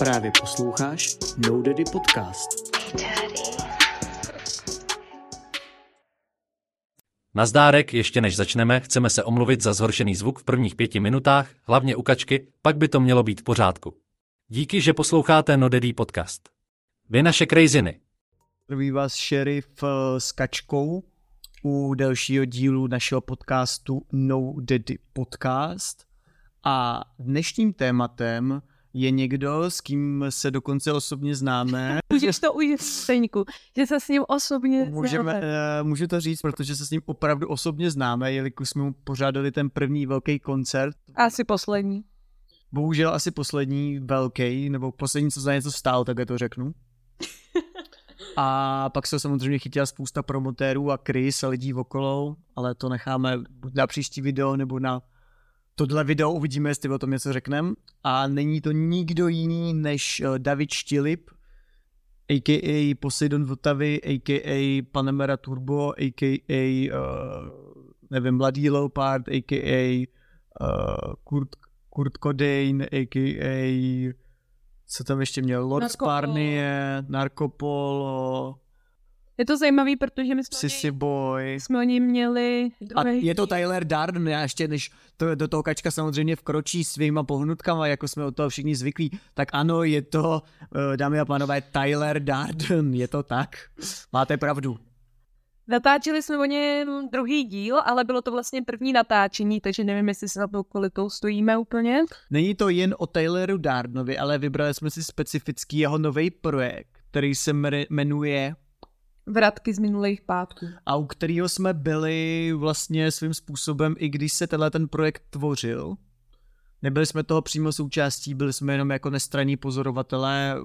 Právě posloucháš No Daddy Podcast. Nazdárek, ještě než začneme, chceme se omluvit za zhoršený zvuk v prvních pěti minutách, hlavně u kačky, pak by to mělo být v pořádku. Díky, že posloucháte No Daddy Podcast. Vy naše crazyny. Zdraví vás šerif eh, s kačkou u dalšího dílu našeho podcastu No Daddy Podcast. A dnešním tématem je někdo, s kým se dokonce osobně známe. Můžeš to ujít Steňku, že se s ním osobně Můžeme, znáte. uh, můžu to říct, protože se s ním opravdu osobně známe, jelikož jsme mu pořádali ten první velký koncert. Asi poslední. Bohužel asi poslední velký, nebo poslední, co za něco stál, tak to řeknu. A pak se samozřejmě chytila spousta promotérů a Chris a lidí okolo, ale to necháme buď na příští video nebo na tohle video, uvidíme, jestli o tom něco řekneme. A není to nikdo jiný než eh, David Štilip, a.k.a. Poseidon Vltavy, a.k.a. Panamera Turbo, a.k.a. Uh, nevím, Mladý Leopard, a.k.a. Uh, Kurt, Kurt Cobain, a.k.a. Co tam ještě měl? Lord Narkopol. Sparnie, Narkopolo, Je to zajímavý, protože my jsme, Sissy Boy. jsme o něj měli A je to Tyler Darden, já ještě než to, do toho kačka samozřejmě vkročí svýma pohnutkama, jako jsme od toho všichni zvyklí, tak ano, je to, eh, dámy a pánové, Tyler Darden, je to tak. Máte pravdu. Natáčeli jsme o něm druhý díl, ale bylo to vlastně první natáčení, takže nevím, jestli se za tou kvalitou stojíme úplně. Není to jen o Tyleru Dardenovi, ale vybrali jsme si specifický jeho nový projekt, který se jmenuje Vratky z minulých pátků. a u kterého jsme byli vlastně svým způsobem, i když se tenhle ten projekt tvořil. Nebyli jsme toho přímo součástí, byli jsme jenom jako nestraní pozorovatelé.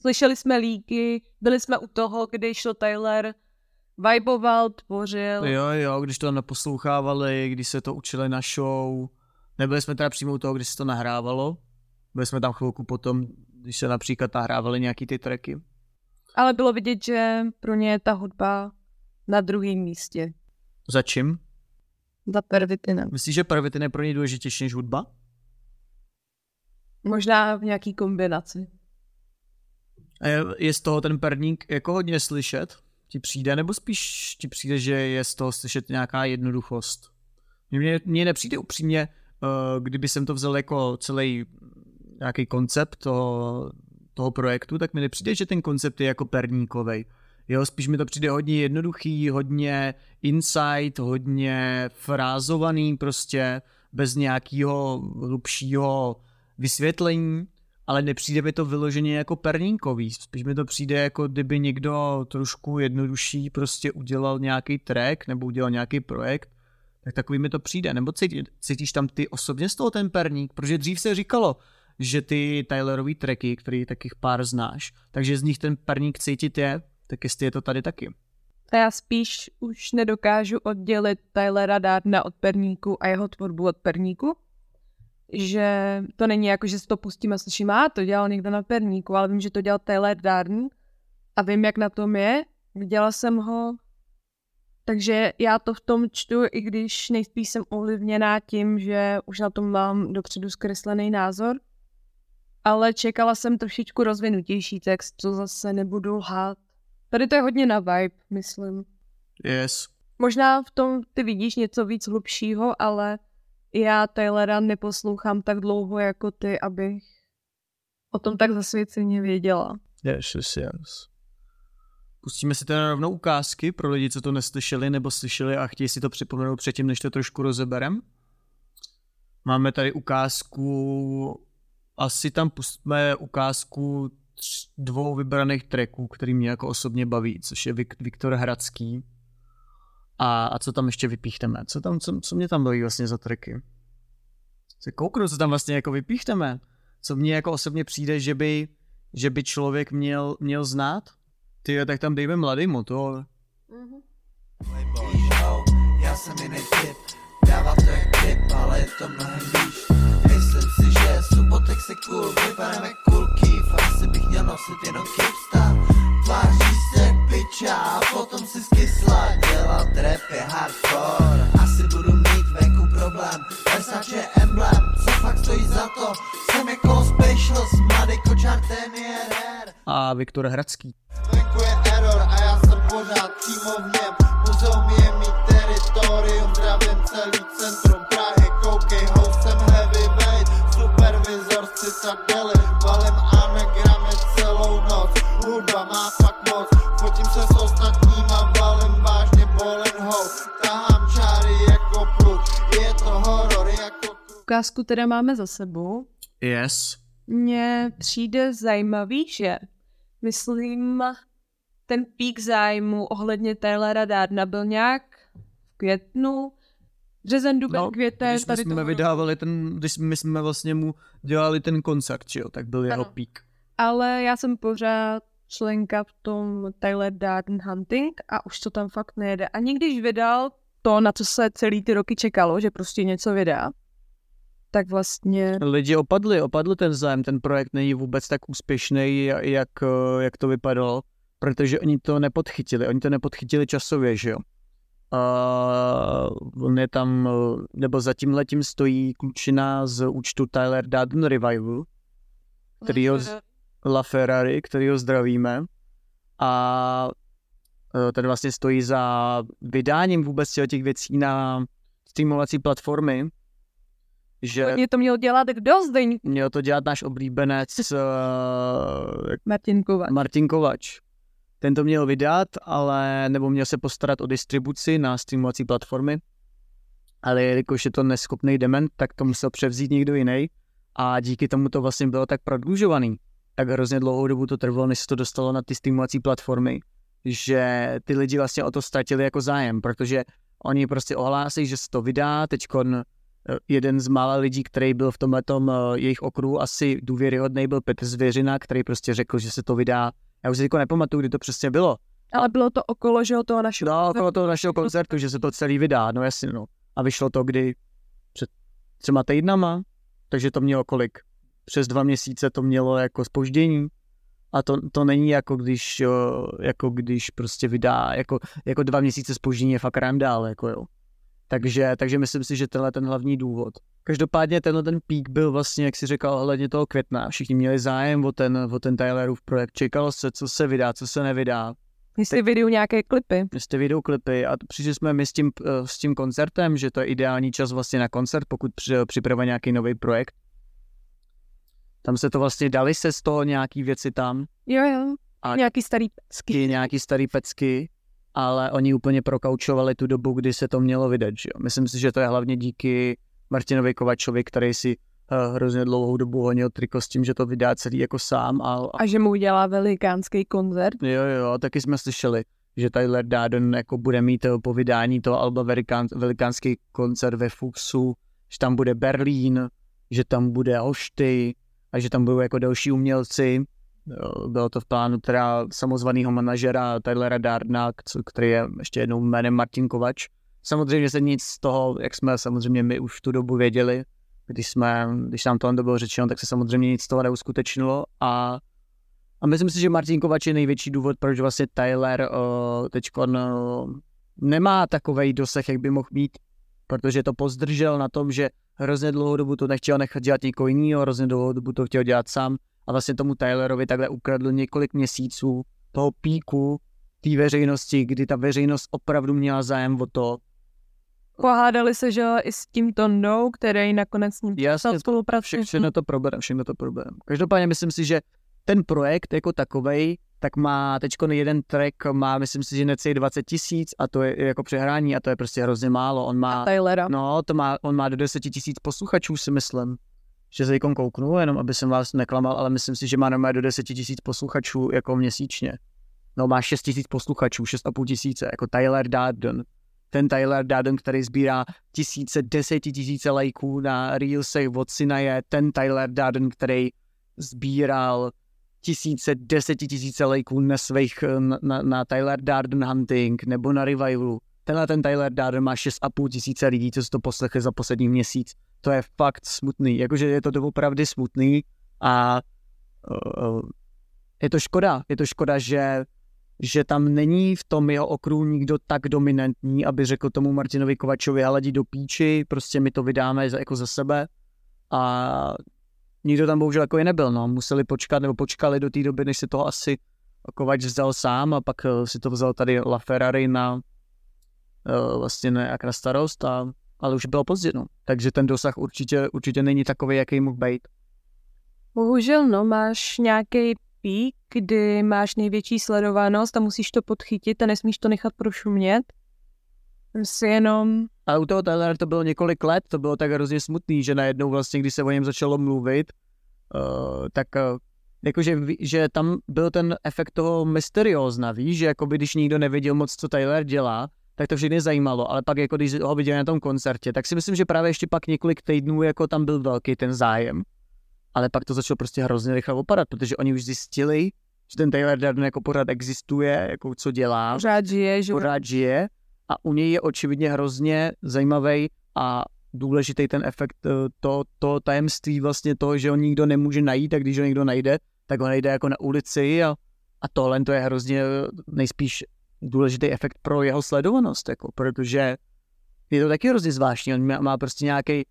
Slyšeli jsme líky, byli jsme u toho, kdy šel Tyler, viboval, tvořil. Jo, jo, když to naposlouchávali, když se to učili na show. Nebyli jsme teda přímo u toho, když se to nahrávalo. Byli jsme tam chvilku potom, když se například nahrávaly nějaký ty tracky. Ale bylo vidět, že pro ně je ta hudba na druhém místě. Za čím? Za pervitinem. Myslíš, že pervitin je pro něj důležitější než hudba? Možná v nějaký kombinaci. A je, je z toho ten perník jako hodně slyšet? Ti přijde, nebo spíš ti přijde, že je z toho slyšet nějaká jednoduchost? Mně, mně nepřijde upřímně, uh, kdyby jsem to vzal jako celý nějaký koncept toho, toho projektu, tak mi nepřijde, že ten koncept je jako perníkovej. Jo, spíš mi to přijde hodně jednoduchý, hodně insight, hodně frázovaný prostě, bez nějakého hlubšího vysvětlení, ale nepřijde mi to vyloženě jako perníkový. Spíš mi to přijde jako kdyby někdo trošku jednodušší prostě udělal nějaký track nebo udělal nějaký projekt, tak takový mi to přijde. Nebo cítí, cítíš tam ty osobně z toho ten perník? Protože dřív se říkalo, že ty Tylerový tracky, který takých pár znáš, takže z nich ten perník cítit je, tak jestli je to tady taky. A já spíš už nedokážu oddělit Tylera Dardna od perníku a jeho tvorbu od perníku. Že to není jako, že si to pustím a slyším, a to dělal někdo na perníku, ale vím, že to dělal Tyler Darden a vím, jak na tom je. Viděla jsem ho, takže já to v tom čtu, i když nejspíš jsem ovlivněná tím, že už na tom mám dopředu zkreslený názor. Ale čekala jsem trošičku rozvinutější text, co zase nebudu lhát. Tady to je hodně na vibe, myslím. Yes. Možná v tom ty vidíš něco víc hlubšího, ale já Taylora neposlouchám tak dlouho jako ty, abych o tom tak zasvěceně věděla. Yes, yes, yes. Pustíme si teda rovnou ukázky pro lidi, co to neslyšeli nebo slyšeli a chtějí si to připomenout předtím, než to trošku rozeberem. Máme tady ukázku, asi tam pustíme ukázku tř- dvou vybraných tracků, který mě jako osobně baví, což je Vik- Viktor Hradský. A, a co tam ještě vypíchneme? Co, tam, co, co mě tam baví vlastně za tracky? Se kouknu, co tam vlastně jako vypíchneme. Co mně jako osobně přijde, že by, že by člověk měl, měl znát? Ty jo, tak tam dejme mladý motor. Víš, já jsem jiný typ, dává to jak tip, ale je to mnohem výš. Myslím si, že subotek se cool, vypadáme cool kýv, asi bych měl nosit jenom kipsta. Tváří se piča a potom si skysla, dělat rap je hardcore. Asi budu mít venku problém, Versace je emblem, co fakt stojí za to, jsem jako specials, mladý koč žartem je her A Viktor Hradský. Venku je error a já jsem pořád přímo v něm. Muzeum je mít teritorium, zdravím celý centrum Prahy, koukej, hostem heavyweight Z citadely, valím anagramy celou noc Hudba má fakt moc, fotím se s ostatníma, valím vážně bolen hou Tahám čáry jako pluk, je to horor jako kruk Ukázku teda máme za sebou. Yes. Mně přijde zajímavý, že myslím, ten pík zájmu ohledně Taylora Dardna byl nějak v květnu, březen, duben, No, květen, Když tady jsme toho vydávali ten, když my jsme vlastně mu dělali ten koncert, jo, tak byl jeho Ano. pík. Ale já jsem pořád členka v tom Tyler Darden Hunting a už to tam fakt nejede. Ani když vydal to, na co se celý ty roky čekalo, že prostě něco vydá, tak vlastně Lidi opadli, opadl ten zájem, ten projekt není vůbec tak úspěšný, jak, jak to vypadalo, protože oni to nepodchytili, oni to nepodchytili časově, že jo. A on je tam, nebo za tím letím stojí klučina z účtu Tyler Darden Revival, který ho, z- La Ferrari, který ho zdravíme. A eh, ten vlastně stojí za vydáním vůbec těch věcí na streamovací platformy, že Mě to měl dělat kdo zde? měl to dělat náš oblíbenec uh, Martin Kovač. Martin Kovač. Ten to měl vydat, ale nebo měl se postarat o distribuci na streamovací platformy, ale jelikož je to neschopný dement, tak to musel převzít někdo jiný a díky tomu to vlastně bylo tak prodlužovaný. Tak hrozně dlouhou dobu to trvalo, než se to dostalo na ty streamovací platformy, že ty lidi vlastně o to ztratili jako zájem, protože oni prostě ohlásí, že se to vydá, teďkon eh, jeden z mála lidí, který byl v tomhletom eh, jejich okruhu asi důvěryhodný, byl Petr Zvěřina, který prostě řekl, že se to vydá. Já už si jako nepamatuju, kdy to přesně bylo. Ale bylo to okolo, že toho našeho. No, okolo toho našeho koncertu, že se to celý vydá, no jasně, no. A vyšlo to kdy? Před třema týdnama, takže to mělo kolik? Přes dva měsíce to mělo jako spoždění. A to, to není jako když, jo, jako když prostě vydá, jako, jako dva měsíce spoždění je fakt randál, jako jo. Takže, takže myslím si, že tenhle ten hlavní důvod. Každopádně tenhle ten pík byl vlastně, jak si říkal, ohledně toho května. Všichni měli zájem o ten, o ten Tylerův projekt. Čekalo se, co se vydá, co se nevydá Jestli vyjdou nějaké klipy. jste videoklipy a přišli jsme my s tím, eh, s tím koncertem, že to je ideální čas vlastně na koncert, pokud při- připravuje nějaký nový projekt. Tam se to vlastně dali se z toho nějaký věci tam, Jo, jo. A- Nějaký starý pecky. nějaký starý pecky, ale oni úplně prokaučovali tu dobu, kdy se to mělo vydat. Že jo? Myslím si, že to je hlavně díky Martinovi Kovačovi, který si uh, hrozně dlouhou dobu honil triko s tím, že to vydá celý jako sám a, a A že mu udělá velikánský koncert. Jo, jo, taky jsme slyšeli, že Tyler Darden jako bude mít eh, po vydání toho alba velikán, velikánský koncert ve Fuxu, že tam bude Berlín, že tam bude Hošty a že tam budou jako další umělci. Bylo to v plánu teda samozvaného manažera Tylera Dardna, který je ještě jednou jménem Martin Kovač. Samozřejmě se nic z toho, jak jsme samozřejmě my už tu dobu věděli, když, jsme, když nám to bylo řečeno, tak se samozřejmě nic z toho neuskutečnilo a a myslím si, že Martin Kovač je největší důvod, proč vlastně Tyler uh, teď uh, nemá takový dosah, jak by mohl mít, protože to pozdržel na tom, že hrozně dlouhou dobu to nechtěl nechat dělat někoho jiného, hrozně dlouhou dobu to chtěl dělat sám a vlastně tomu Tylerovi takhle ukradl několik měsíců toho píku té veřejnosti, kdy ta veřejnost opravdu měla zájem o to. Pohádali se, že jo, i s tím Tondou, který nakonec s ním Jasně. Vše, všechno to problém, všechno to problém. Každopádně myslím si, že ten projekt jako takovej, tak má teď jeden track, má myslím si, že necelých 20 tisíc a to je jako přehrání a to je prostě hrozně málo. On má, Tylera. no, to má, on má do 10 tisíc posluchačů si myslím. Že se teďkom kouknu, jenom aby jsem vás neklamal, ale myslím si, že má normálně do 10 tisíc posluchačů jako měsíčně. No má 6 tisíc posluchačů, 6,5 tisíce, jako Tyler Darden. Ten Tyler Darden, který sbírá tisíce, desetitisíce lajků na Reelsech od syna je ten Tyler Darden, který sbíral tisíce, desetitisíce lajků na svých, na, na, na Tyler Darden Hunting nebo na Revivalu. Tenhle ten Tyler Darden má 6,5 tisíce lidí, co si to poslechli za poslední měsíc. To je fakt smutný, jakože je to doopravdy smutný a uh, je to škoda, je to škoda, že že tam není v tom jeho okruhu nikdo tak dominantní, aby řekl tomu Martinovi Kovačovi, ale jdi do píči, prostě my to vydáme za, jako za sebe. A nikdo tam bohužel jako je nebyl, no. Museli počkat, nebo počkali do té doby, než se toho asi Kovač vzal sám a pak eh, si to vzal tady LaFerrari na vlastně nějak na starost, a, ale už bylo pozdě, no. Takže ten dosah určitě, určitě není takový, jaký mohl být. Bohužel, no, máš nějaký pík, kdy máš největší sledovanost a musíš to podchytit a nesmíš to nechat prošumět. Si jenom... A u toho Taylora to bylo několik let, to bylo tak hrozně smutný, že najednou vlastně, když se o něm začalo mluvit, uh, tak uh, jakože že tam byl ten efekt toho mysteriózna, víš, že jako by když nikdo nevěděl moc, co Taylor dělá, tak to všechny zajímalo, ale pak jako když ho viděli na tom koncertě, tak si myslím, že právě ještě pak několik týdnů jako tam byl velký ten zájem. Ale pak to začalo prostě hrozně rychle opadat, protože oni už zjistili, že ten Taylor Durden jako pořád existuje, jako co dělá. Pořád žije, že? Pořád žije a u něj je očividně hrozně zajímavý a důležitý ten efekt, eh, to, to tajemství vlastně toho, že ho nikdo nemůže najít a když ho někdo najde, tak ho najde jako na ulici a, a tohle to je hrozně nejspíš důležitý efekt pro jeho sledovanost, jako, protože je to taky hrozně zvláštní, on má, prostě nějaký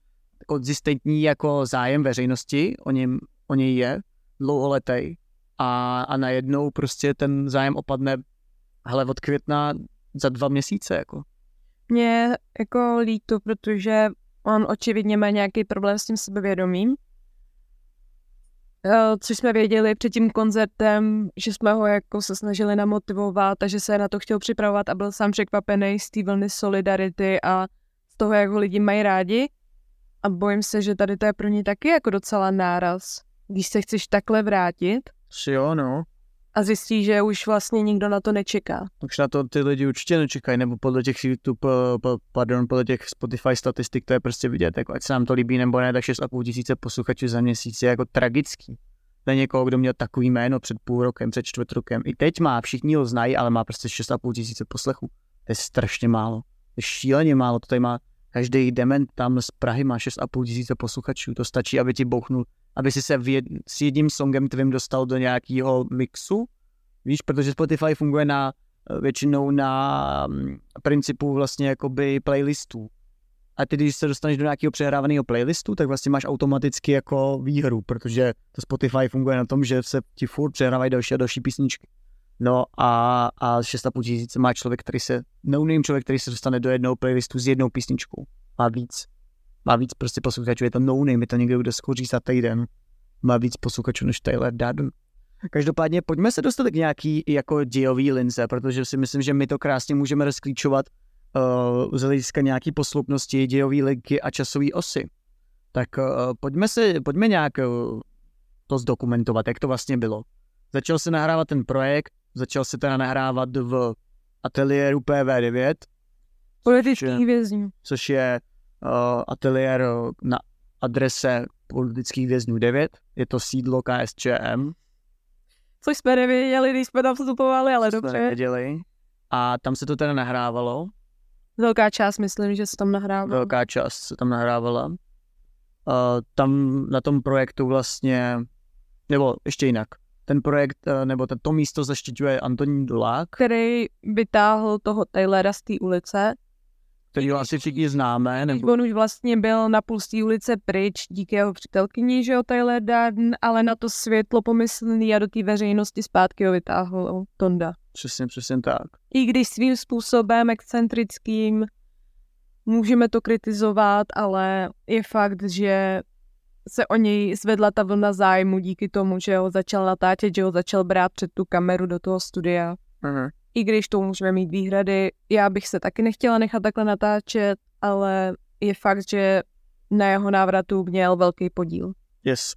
konzistentní jako zájem veřejnosti, o, něm, o něj je dlouholetý a, a najednou prostě ten zájem opadne hele, od května za dva měsíce, jako. Mě jako líto, protože on očividně má nějaký problém s tím sebevědomím což jsme věděli před tím koncertem, že jsme ho jako se snažili namotivovat a že se na to chtěl připravovat a byl sám překvapený z té vlny solidarity a z toho, jak ho lidi mají rádi. A bojím se, že tady to je pro ně taky jako docela náraz, když se chceš takhle vrátit. Jo, no a zjistí, že už vlastně nikdo na to nečeká. Už na to ty lidi určitě nečekají, nebo podle těch YouTube, eh, pardon, podle těch Spotify statistik to je prostě vidět, jako ať se nám to líbí nebo ne, tak 6,5 tisíce posluchačů za měsíc je jako tragický. Je někoho, kdo měl takový jméno před půl rokem, před čtvrt rokem. I teď má, všichni ho znají, ale má prostě 6,5 tisíce poslechů. To je strašně málo. To je šíleně málo. To tady má každý dement tam z Prahy má 6,5 tisíce posluchačů. To stačí, aby ti bouchnul aby si se jed, s jedním songem tvým dostal do nějakého mixu, víš, protože Spotify funguje na eh, většinou na mm, principu vlastně jakoby playlistů. A ty, když se dostaneš do nějakého přehrávaného playlistu, tak vlastně máš automaticky jako výhru, protože to Spotify funguje na tom, že se ti furt přehrávají další a další písničky. No a, a 6,5 tisíce má člověk, který se, no člověk, který se dostane do jednoho playlistu s jednou písničkou. Má víc má víc prostě posluchačů, je to no name, je to někdo, kdo skoří za týden, má víc posluchačů než Taylor Durden. Každopádně pojďme se dostat k nějaký jako dějový lince, protože si myslím, že my to krásně můžeme rozklíčovat uh, z hlediska nějaký posloupnosti dějový linky a časové osy. Tak uh, pojďme, se, pojďme nějak uh, to zdokumentovat, jak to vlastně bylo. Začal se nahrávat ten projekt, začal se teda nahrávat v ateliéru PV9. Politických vězňů. Což je ateliér na adrese politických vězňů 9. Je to sídlo KSČM. Což jsme nevěděli, když jsme tam vstupovali, ale Co dobře. Nevěděli. A tam se to teda nahrávalo. Velká část, myslím, že se tam nahrávala. Velká část se tam nahrávala. Uh, tam na tom projektu vlastně, nebo ještě jinak, ten projekt, uh, nebo to místo zaštiťuje Antonín Dulák. Který vytáhl toho Taylora z té ulice který asi všichni známe. Nebo... On už vlastně byl na půl ulice pryč díky jeho přítelkyni, že jo, Tyler Darden, ale na to světlo pomyslný a do té veřejnosti zpátky ho vytáhl Tonda. Přesně, přesně tak. I když svým způsobem excentrickým můžeme to kritizovat, ale je fakt, že se o něj zvedla ta vlna zájmu díky tomu, že ho začal natáčet, že ho začal brát před tu kameru do toho studia. Uh-huh i když to můžeme mít výhrady, já bych se taky nechtěla nechat takhle natáčet, ale je fakt, že na jeho návratu měl velký podíl. Yes.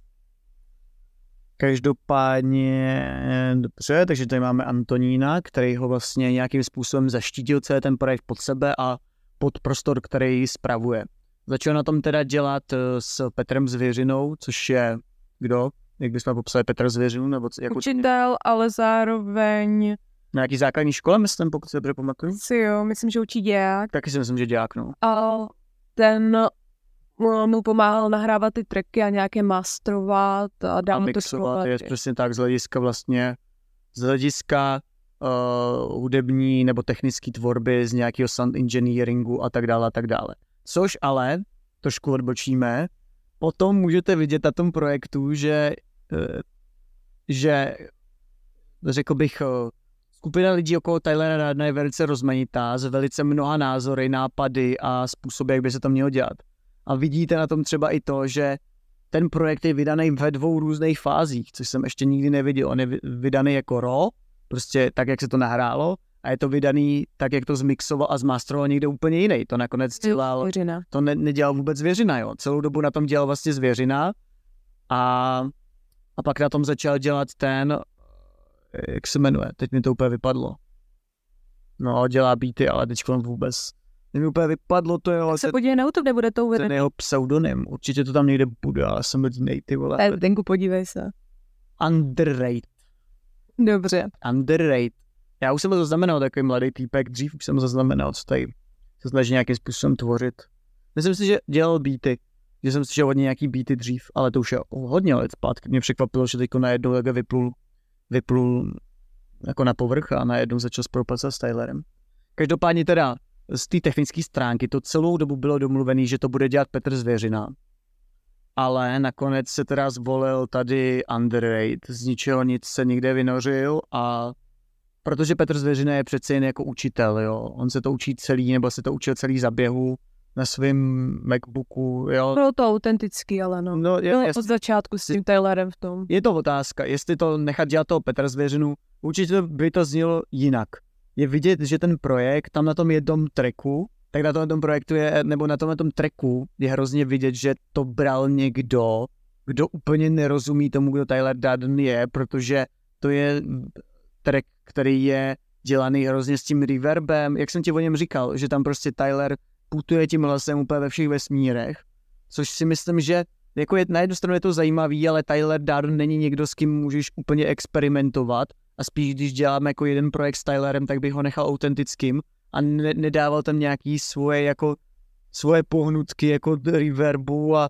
Každopádně, dobře, takže tady máme Antonína, který ho vlastně nějakým způsobem zaštítil celý ten projekt pod sebe a pod prostor, který spravuje. Začal na tom teda dělat eh, s Petrem Zvěřinou, což je kdo? Jak bychom popsali Petr Zvěřinu? Nebo jako... Učitel, ale zároveň nějaký základní škole, myslím, pokud se dobře pamatuju. Si jo, myslím, že učí děják. Taky si myslím, že děják, no. A ten mu pomáhal nahrávat ty tracky a nějaké masterovat a dál to spolovat. Je přesně tak z hlediska vlastně, z hlediska uh, hudební nebo technické tvorby, z nějakého sound engineeringu a tak dále a tak dále. Což ale, trošku odbočíme, potom můžete vidět na tom projektu, že, eh, že řekl bych, eh, skupina lidí okolo Tylera Radna je velice rozmanitá, s velice mnoha názory, nápady a způsoby, jak by se to mělo dělat. A vidíte na tom třeba i to, že ten projekt je vydaný ve dvou různých fázích, což jsem ještě nikdy neviděl. On je vy- vydaný jako RAW, prostě tak, jak se to nahrálo, a je to vydaný tak, jak to zmixoval a zmasteroval někde úplně jiný. To nakonec dělal, Věřina. to ne, nedělal vůbec zvěřina, jo. Celou dobu na tom dělal vlastně zvěřina a, a pak na tom začal dělat ten, jak se jmenuje, teď mi to úplně vypadlo. No, dělá beaty, ale teď vůbec. Mě mi úplně vypadlo to, jo, Se ten, podívej na YouTube, nebude to ten uvedené. jeho pseudonym. Určitě to tam někde bude, ale jsem hodný, ty vole. Eh, Tenku, podívej se. Underrate. Dobře. Underrate. Já už jsem ho zaznamenal, takový mladý týpek, dřív už jsem ho zaznamenal, co tady se snaží nějakým způsobem tvořit. Myslím si, že dělal beaty, že jsem slyšel hodně nějaký beaty dřív, ale to už je hodně let zpátky. Mě překvapilo, že teď najednou takhle vyplul, vyplul jako na povrch a najednou začal spolupracovat s Tylerem. Každopádně teda z té technické stránky to celou dobu bylo domluvené, že to bude dělat Petr Zvěřina. Ale nakonec se teda zvolil tady Underrate, z ničeho nic se někde vynořil a protože Petr Zvěřina je přece jen jako učitel, jo. On se to učí celý, nebo se to učil celý za běhu na svém Macbooku, jo. Bylo to autentický, ale no. No, je, Bylo jest, od začátku s tím Tylerem v tom. je to otázka, jestli to nechat dělat toho Petra Zvěřinu, určitě by to znělo jinak. Je vidět, že ten projekt tam na tom jednom tracku, tak na tom, tom projektu je, nebo na tom, tom tracku je hrozně vidět, že to bral někdo, kdo úplně nerozumí tomu, kdo Tyler Durden je, protože to je track, který je dělaný hrozně s tím reverbem, jak jsem ti o něm říkal, že tam prostě Tyler putuje tím hlasem úplně ve všech vesmírech, což si myslím, že jako je, na jednu stranu je to zajímavý, ale Tyler Durden není někdo, s kým můžeš úplně experimentovat a spíš, když děláme jako jeden projekt s Tylerem, tak bych ho nechal autentickým a ne, nedával tam nějaký svoje jako svoje pohnutky jako reverbu a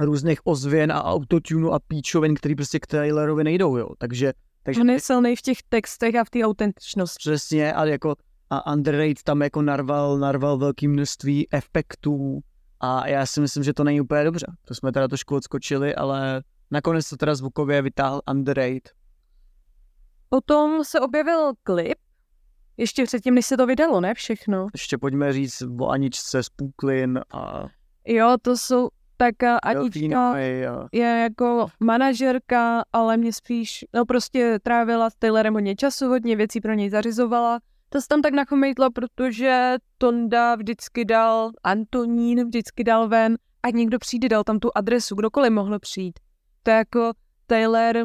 různých ozvěn a autotunu a píčovin, který prostě k Tylerovi nejdou, jo. Takže, takže On je silný v těch textech a v té autentičnosti. Přesně, ale jako a Underrate tam jako narval, narval velké množství efektů a já si myslím, že to není úplně dobře. To jsme teda trošku odskočili, ale nakonec to teda zvukově vytáhl Underrate. Potom se objevil klip, ještě předtím, než se to vydalo, ne všechno. Ještě pojďme říct o Aničce z Puklin a Jo, to jsou tak Anička je jako manažerka, ale mě spíš, no prostě trávila s Taylorem hodně času, hodně věcí pro něj zařizovala. To se tam tak nachomejtlo, protože Tonda vždycky dal, Antonín vždycky dal ven, a někdo přijde, dal tam tu adresu, kdokoliv mohl přijít. To je jako Taylor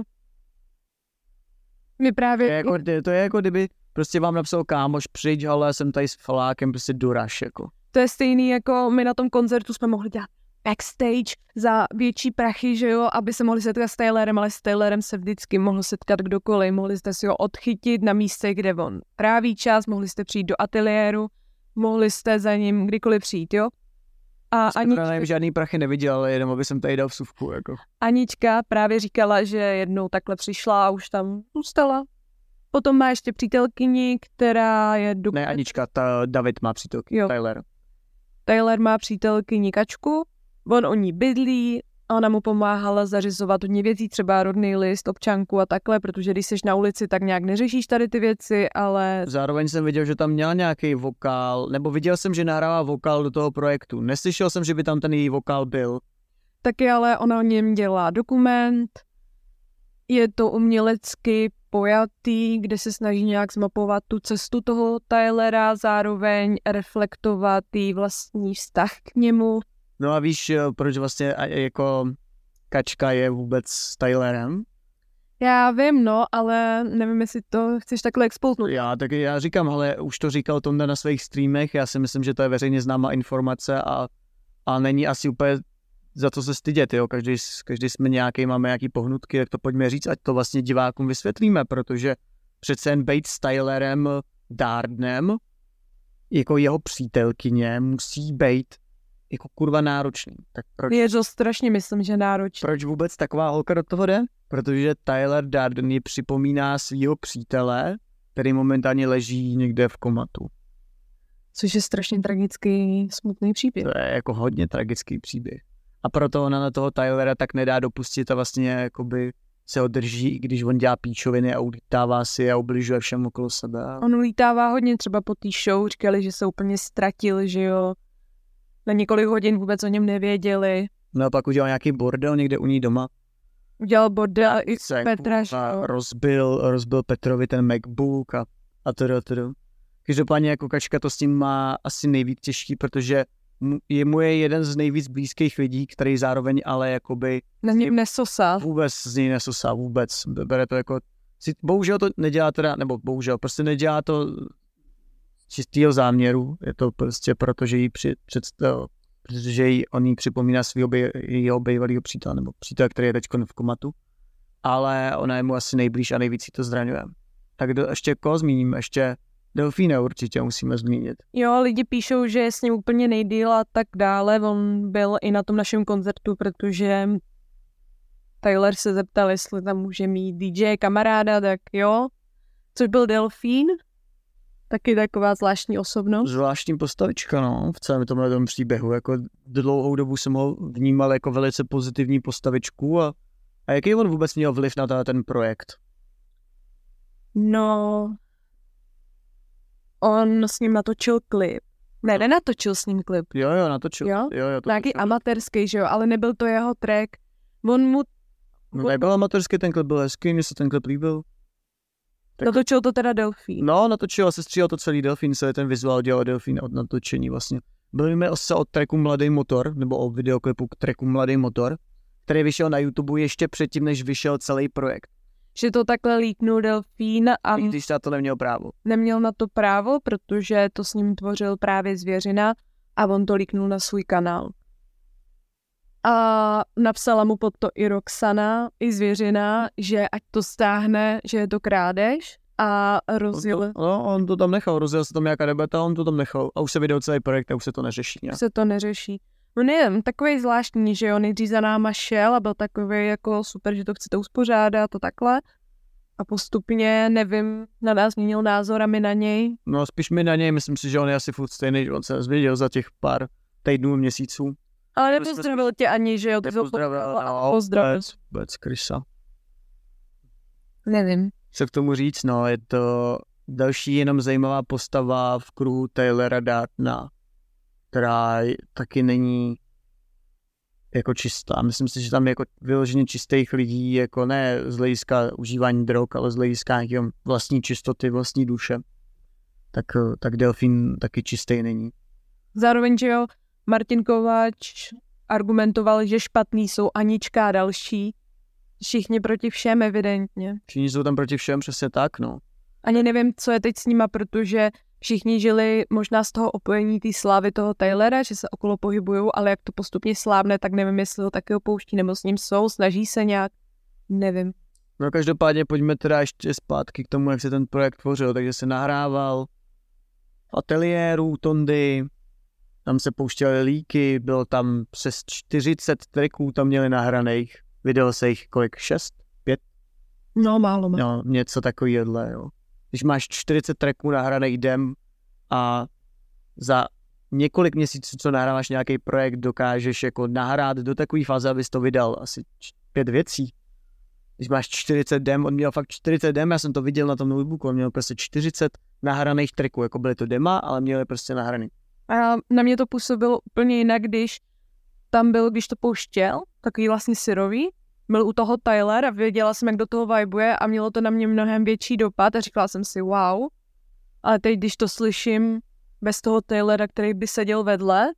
mi to právě... je, jako, to je jako kdyby prostě vám napsal kámoš, přijď, ale já jsem tady s falákem, prostě doraž, jako. To je stejný, jako my na tom koncertu jsme mohli dělat backstage za větší prachy, že jo, aby se mohli setkat s Taylorem, ale s Taylorem se vždycky mohl setkat kdokoliv, mohli jste si ho odchytit na místě, kde on tráví čas, mohli jste přijít do ateliéru, mohli jste za ním kdykoliv přijít, jo. A Ani Anička, nevím, žádný prachy neviděl, ale jenom aby jsem tady dal vsuvku, jako. Anička právě říkala, že jednou takhle přišla a už tam zůstala. Potom má ještě přítelkyni, která je do... Ne, Anička, ta David má přítelky, Jo. Tyler. Taylor má přítelkyni Kačku, on o ní bydlí, a ona mu pomáhala zařizovat hodně věcí, třeba rodný list, občanku a takhle, protože když jsi na ulici, tak nějak neřešíš tady ty věci, ale Zároveň jsem viděl, že tam měla nějaký vokál, nebo viděl jsem, že nahrává vokál do toho projektu. Neslyšel jsem, že by tam ten její vokál byl. taky ale ona o něm dělá dokument, je to umělecky pojatý, kde se snaží nějak zmapovat tu cestu toho Tylera, zároveň reflektovat její vlastní vztah k němu. No a víš, eh, proč vlastně jako Kačka je vůbec s Tylerem? Já vím, no, ale nevím, jestli to chceš takhle expoutnout. Já taky, já říkám, ale už to říkal Tonda na svých streamech, já si myslím, že to je veřejně známá informace a, a není asi úplně za co se stydět, jo. Každý, každý jsme nějaký, máme nějaký pohnutky, tak to pojďme říct, ať to vlastně divákům vysvětlíme, protože přece jen být s Tylerem Dardnem, jako jeho přítelkyně, musí být jako kurva náročný. Tak proč, Je to strašně, myslím, že náročné. proč vůbec taková holka do toho jde? Protože Tyler Darden ji připomíná svého přítele, který momentálně leží někde v komatu. Což je strašně tragický, smutný příběh. To je jako hodně tragický příběh. a proto ona na toho Tylera tak nedá dopustit a vlastně jakoby se održí, i když on dělá píčoviny a ulítává si a ubližuje všem okolo sebe. On ulítává hodně třeba po té show, říkali, že se úplně ztratil, že jo. Na několik hodin vůbec o něm nevěděli. No a pak udělal nějaký bordel někde u ní doma. Udělal bordel i Se Petra, a rozbil, rozbil Petrovi ten MacBook a, a tedy, a tedy. Každopádně jako kačka to s tím má asi nejvíc těžký, protože je mu je jeden z nejvíc blízkých lidí, který zároveň ale jakoby Na něm nesosá. vůbec z něj nesosá, vůbec. Bere to jako, bohužel to nedělá teda, nebo bohužel, prostě nedělá to čistého záměru, je to prostě proto, že jí při, představ, protože jí, on jí připomíná svého bej, jeho bývalého přítele, nebo přítele, který je teď v komatu, ale ona je mu asi nejblíž a nejvíc to zraňuje. Tak do, ještě koho zmíním? Ještě Delfína určitě musíme zmínit. Jo, lidi píšou, že je s ním úplně nejdýl a tak dále. On byl i na tom našem koncertu, protože Tyler se zeptal, jestli tam může mít DJ kamaráda, tak jo. Což byl Delfín, taky taková zvláštní osobnost. Zvláštní postavička, no, v celém tomhle tom příběhu. Jako dlouhou dobu jsem ho vnímal jako velice pozitivní postavičku a, a jaký on vůbec měl vliv na ten- ten projekt? No, on s ním natočil klip. Ne, nenatočil s ním klip. Jo, jo, natočil. Jo? jo, jo to Nějaký amatérský, že jo, ale nebyl to jeho track. On mu no, nebyl amatorský, ten klip byl hezký, mně se ten klip líbil. Tak- natočil to teda Delfín. No, natočil a sestříhal to celý Delfín, se ten vizuál dělal Delfín od natočení vlastně. Bavíme se o tracku Mladý motor, nebo o videoklipu k tracku Mladý motor, který vyšel na YouTube ještě předtím, než vyšel celý projekt. Že to takhle líknul Delfín a I když na to neměl právo. neměl na to právo, protože to s ním tvořil právě zvěřina a on to líknul na svůj kanál. A napsala mu pod to i Roxana, i zvěřina, že ať to stáhne, že je to krádež a On rozjel to, no, on to tam nechal, rozjel se tam nějaká debata, on to tam nechal a už se vydal celý projekt a už se to neřeší nějak. se to neřeší. No nevím, takový zvláštní, že on nejdřív za náma šel a byl takový jako super, že to chcete uspořádat a takhle. A postupně, nevím, na nás měnil názor a my na něj. No spíš mi na něj, myslím si, že on je asi furt stejný, že on se nezvěděl za těch pár týdnů, měsíců. Ale nepozdravil tě ani, že jo, Nepozdravil, no, pozdravil. vůbec, vůbec krysa. Nevím. Co k tomu říct, no, je to další jenom zajímavá postava v kruhu Taylora Dartna, která taky není jako čistá. Myslím si, že tam je jako vyloženě čistých lidí, jako ne z hlediska užívání drog, ale z hlediska nějakého vlastní čistoty, vlastní duše. Tak, tak Delfín taky čistý není. Zároveň, že jo, Martin Kováč argumentoval, že špatný jsou Anička a další. Všichni proti všem evidentně. Všichni jsou tam proti všem, přesně tak, no. Ani nevím, co je teď s nima, protože všichni žili možná z toho opojení té slávy toho Taylora, že se okolo pohybují, ale jak to postupně slábne, tak nevím, jestli ho taky opouští, nebo s ním jsou, snaží se nějak, nevím. No každopádně pojďme teda ještě zpátky k tomu, jak se ten projekt tvořil. Takže se nahrával v ateliéru Tondy, tam se pouštěly líky, bylo tam přes 40 tracků tam měli nahraných. Vydal se jich kolik? 6? No, málo, málo. No, něco takového, jo. Když máš 40 tracků nahraných dem a za několik měsíců, co nahráváš nějaký projekt, dokážeš jako nahrát do takové fáze, abys to vydal asi pět věcí. Když máš 40 dem, on měl fakt 40 dem, já jsem to viděl na tom notebooku, on měl prostě 40 nahraných tracků, jako byly to dema, ale měli prostě nahraný. A na mě to působilo úplně jinak, když tam byl, když to pouštěl, takový vlastně syrový, byl u toho Tyler a věděla jsem, jak do toho vibuje a mělo to na mě mnohem větší dopad a říkala jsem si wow. Ale teď, když to slyším bez toho Taylora, který by seděl vedle,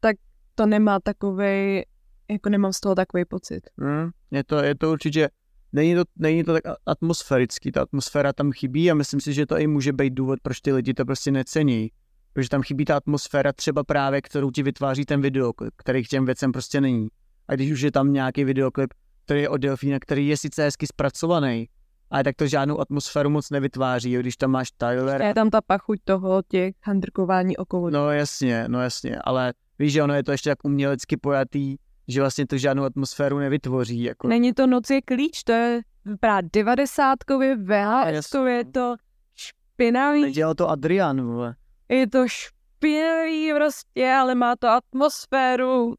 tak to nemá takovej, jako nemám z toho takový pocit. Hmm, je, to, je to určitě, není to, není to tak atmosférický, ta atmosféra tam chybí a myslím si, že to i může být důvod, proč ty lidi to prostě necení. Protože tam chybí ta atmosféra třeba právě, kterou ti vytváří ten videoklip, který k těm věcem prostě není. A když už je tam nějaký videoklip, který je od Delfína, který je sice hezky zpracovaný, ale tak to žádnou atmosféru moc nevytváří, jo, když tam máš Tyler. Je tam ta pachuť toho, těch handrkování okolo. No jasně, no jasně, ale víš, že ono je to ještě tak umělecky pojatý, že vlastně to žádnou atmosféru nevytvoří. Jako... Není to noc je klíč, to je vypadá devadesátkově, VHS, jasně. je to špinavý, Nedělal to Adrian, vole. Je to špinavý prostě, ale má to atmosféru.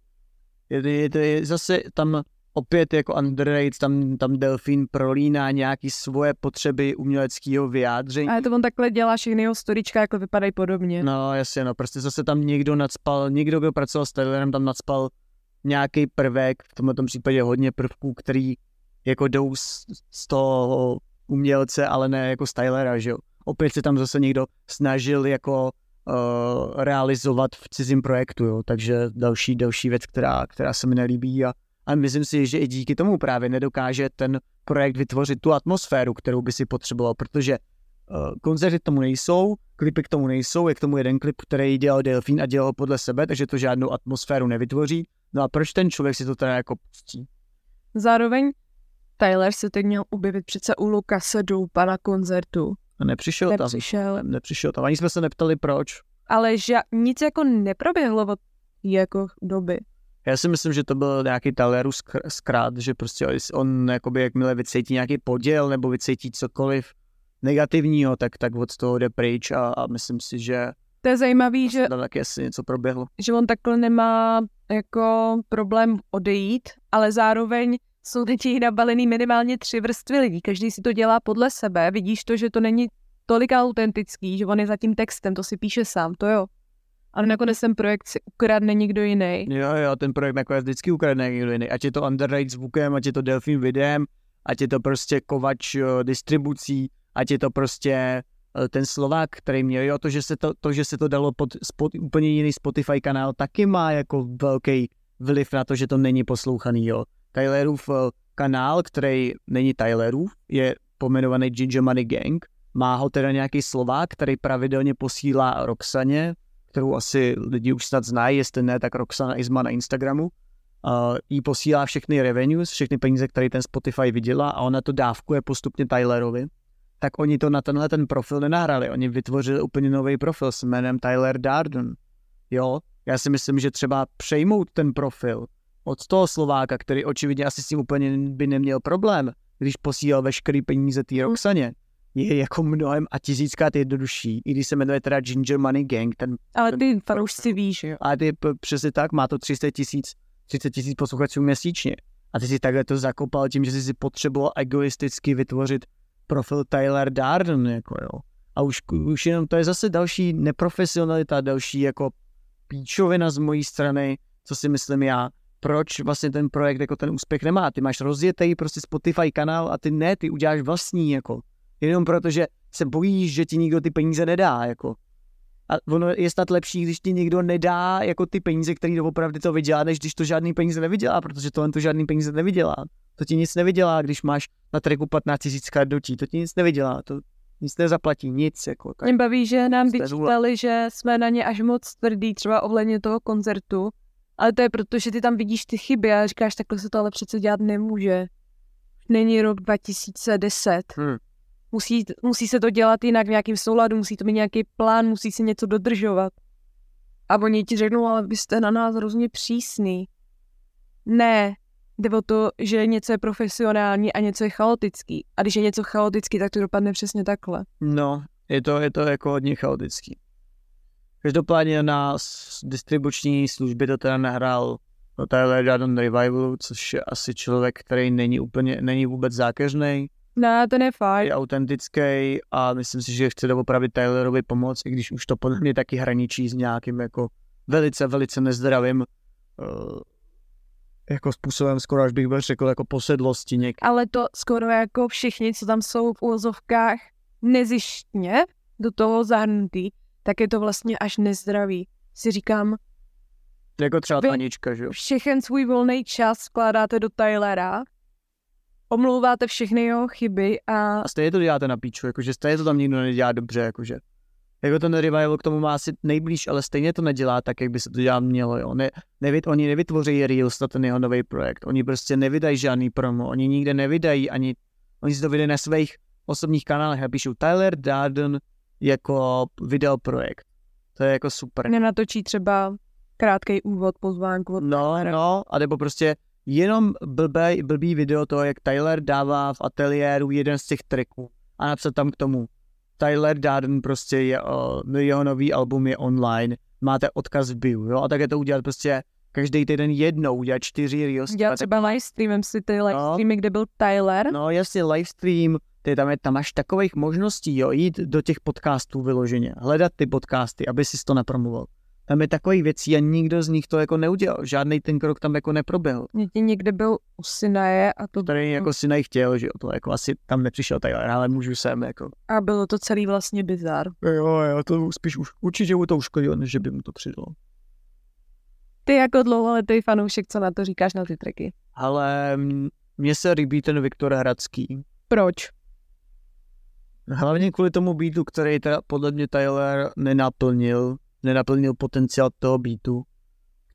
Je, je, to je zase tam opět jako underrated, tam, tam Delfín prolíná nějaký svoje potřeby uměleckého vyjádření. Ale to on takhle dělá všechny jeho storička, jako vypadají podobně. No jasně, no prostě zase tam někdo nadspal, někdo, kdo pracoval s Taylorem, tam nadspal nějaký prvek, v tomhle případě hodně prvků, který jako jdou z, z toho umělce, ale ne jako z Tylera, že jo. Opět se tam zase někdo snažil jako uh, realizovat v cizím projektu, jo. takže další, další věc, která, která se mi nelíbí a, a myslím si, že i díky tomu právě nedokáže ten projekt vytvořit tu atmosféru, kterou by si potřeboval, protože uh, koncerty k tomu nejsou, klipy k tomu nejsou, je k tomu jeden klip, který dělal Delfín a dělal podle sebe, takže to žádnou atmosféru nevytvoří. No a proč ten člověk si to teda jako pustí? Zároveň Tyler se teď měl objevit přece u Lukase Doupa na koncertu. Nepřišel, Nepřišel. tam. Nepřišel tam. Ani jsme se neptali proč. Ale že nic jako neproběhlo od jako doby. Já si myslím, že to byl nějaký skr- zkrát, že prostě on jakoby jakmile vycítí nějaký poděl nebo vycítí cokoliv negativního, tak, tak od toho jde pryč a, a myslím si, že To je zajímavý, že, taky asi něco proběhlo. že on takhle nemá jako problém odejít, ale zároveň jsou teď nabalený minimálně tři vrstvy lidí. Každý si to dělá podle sebe. Vidíš to, že to není tolik autentický, že on je za tím textem, to si píše sám, to jo. Ale nakonec ten projekt si ukradne někdo jiný. Jo, jo, ten projekt nakonec vždycky ukradne někdo jiný. Ať je to Underrated zvukem, ať je to Delfín videem, ať je to prostě Kovač uh, distribucí, ať je to prostě uh, ten Slovák, který měl, jo, to, že se to, to, že se to dalo pod, spot, úplně jiný Spotify kanál, taky má jako velký vliv na to, že to není poslouchaný, jo. Tylerův uh, kanál, který není Tylerův, je pomenovaný Ginger Money Gang, má ho teda nějaký Slovák, který pravidelně posílá Roxaně, kterou asi lidi už snad znají, jestli ne, tak Roxana Isma na Instagramu. Uh, jí posílá všechny revenues, všechny peníze, které ten Spotify vydělá a ona to dávkuje postupně Tylerovi. Tak oni to na tenhle ten profil nenahrali, oni vytvořili úplně nový profil s jménem Tyler Darden. Jo, já si myslím, že třeba přejmout ten profil od toho Slováka, který očividně asi s tím úplně by neměl problém, když posílal veškerý peníze té Roxaně, je jako mnohem a tisíckrát jednodušší, i když se jmenuje teda Ginger Money Gang, ten Ale ty fanoušci víš, že jo. a ty přesně tak, má to 300 tisíc 30 tisíc posluchačů měsíčně. A ty si takhle to zakopal tím, že jsi si potřeboval egoisticky vytvořit profil Tyler Darden, jako jo. A už, už jenom to je zase další neprofesionalita, další jako píčovina z mojí strany, co si myslím já. Proč vlastně ten projekt jako ten úspěch nemá? Ty máš rozjetý prostě Spotify kanál a ty ne, ty uděláš vlastní, jako. Jenom protože se bojíš, že ti nikdo ty peníze nedá, jako. A ono je snad lepší, když ti někdo nedá jako ty peníze, které opravdu to vydělá, než když to žádný peníze nevydělá, protože tohle to žádný peníze nevydělá. To ti nic nevydělá, když máš na tracku 15 000 kardotí, to ti nic nevydělá, to nic nezaplatí, nic. Jako, tak. Mě baví, že nám vyčítali, že jsme na ně až moc tvrdý, třeba ohledně toho koncertu, ale to je proto, že ty tam vidíš ty chyby a říkáš, takhle se to ale přece dělat nemůže. Není rok 2010. Hm. Musí, musí se to dělat jinak v nějakým souladu, musí to mít nějaký plán, musí se něco dodržovat. A oni ti řeknou, ale vy jste na nás hrozně přísný. Ne, jde o to, že něco je profesionální a něco je chaotický. A když je něco chaotický, tak to dopadne přesně takhle. No, je to, je to jako hodně chaotický. Každopádně na distribuční služby to teda nahrál no, Tyler Darden Revival, což je asi člověk, který není úplně, není vůbec zákeřný, Ne, ten je fajn. je autentický a myslím si, že chce doopravdy Tylerovi pomoct, i když už to podle mě taky hraničí s nějakým jako velice, velice nezdravým uh, jako způsobem, skoro až bych byl řekl, jako posedlosti něk. ale to skoro jako všichni, co tam jsou v úvozovkách nezištně do toho zahrnutý, tak je to vlastně až nezdravý. Si říkám, Jako třeba Tanička, že jo. všechen svůj volný čas skládáte do Tylera, omlouváte všechny jeho chyby a A stejně to děláte na píču, jakože stejně to tam nikdo nedělá dobře, jakože. Jako ten revival k tomu má asi nejblíž, ale stejně to nedělá tak, jak by se to dělat mělo, jo. Ne, nevyt, oni nevytvoří Reels na ten jeho nový projekt, oni prostě nevydají žádný promo, oni nikde nevydají ani, oni si to vydají na svých osobních kanálech a píšou Tyler Darden jako video projekt. To je jako super. nenatočí třeba krátký úvod, pozvánku od No, Tylera. no, a nebo prostě jenom blbý, blbý video toho, jak Tyler dává v ateliéru jeden z těch tracků a napsat tam k tomu. Tyler Darden prostě je, uh, jeho nový album je online, máte odkaz v bio, jo, a také to udělat prostě každý týden jednou udělat čtyři reels. Dělal třeba livestreamem si ty livestreamy, kde byl Tyler. No jasně, livestream, ty tam, je, tam máš takových možností, jo, jít do těch podcastů vyloženě, hledat ty podcasty, aby si to napromoval. Tam je takových věcí a nikdo z nich to jako neudělal. Žádný ten krok tam jako neproběhl. Někdy někde byl u Sinaje a to Tady jako si nechtěl, že jo, to jako asi tam nepřišel Tyler, ale můžu sem, jako. a bylo to celý vlastně bizar. Jo, jo, to spíš už, určitě mu to uškodilo, než že by mu to přidalo. Ty jako dlouholetý fanoušek, co na to říkáš na ty triky? Ale mně se líbí ten Viktor Hradský. Proč? Hlavně kvůli tomu beatu, který teda podle mě Tyler nenaplnil, nenaplnil potenciál toho beatu,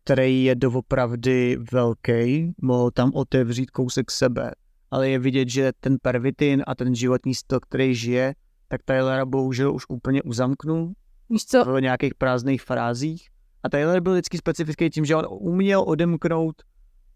který je doopravdy velký, mohl tam otevřít kousek sebe, ale je vidět, že ten pervitin a ten životní styl, který žije, tak Tylera bohužel už úplně uzamknul Víš co, v nějakých prázdných frázích. A Tyler byl vždycky specifický tím, že on uměl odemknout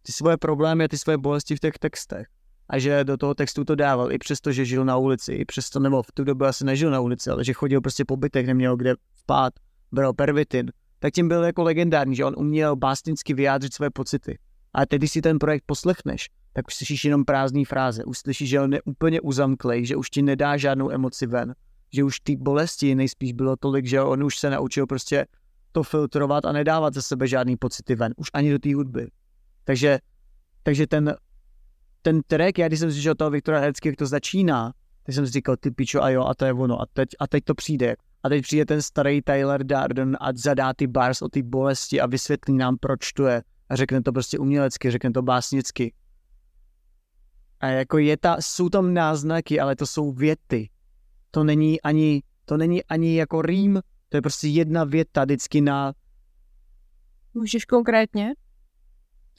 ty svoje problémy a ty svoje bolesti v těch textech. A že do toho textu to dával, i přesto, že žil na ulici, i přesto, nebo v tu dobu asi nežil na ulici, ale že chodil prostě po bytech, neměl kde spát, bral pervitin, tak tím byl jako legendární, že on uměl básnicky vyjádřit své pocity. A teď, když si ten projekt poslechneš, tak už slyšíš jenom prázdný fráze. Už slyšíš, že on je úplně uzamklej, že už ti nedá žádnou emoci ven. Že už ty bolesti nejspíš bylo tolik, že on už se naučil prostě to filtrovat a nedávat ze sebe žádný pocity ven. Už ani do té hudby. Takže, takže ten, ten track, já když jsem slyšel toho Viktora Herecky, jak to začíná, tak jsem si říkal, ty pičo, a jo, a to je ono, a teď, a teď to přijde. A teď přijde ten starý Tyler Darden a zadá ty bars o ty bolesti a vysvětlí nám, proč to je. A řekne to prostě umělecky, řekne to básnicky. A jako je ta, jsou tam náznaky, ale to jsou věty. To není ani, to není ani jako rým, to je prostě jedna věta vždycky na, můžeš konkrétně?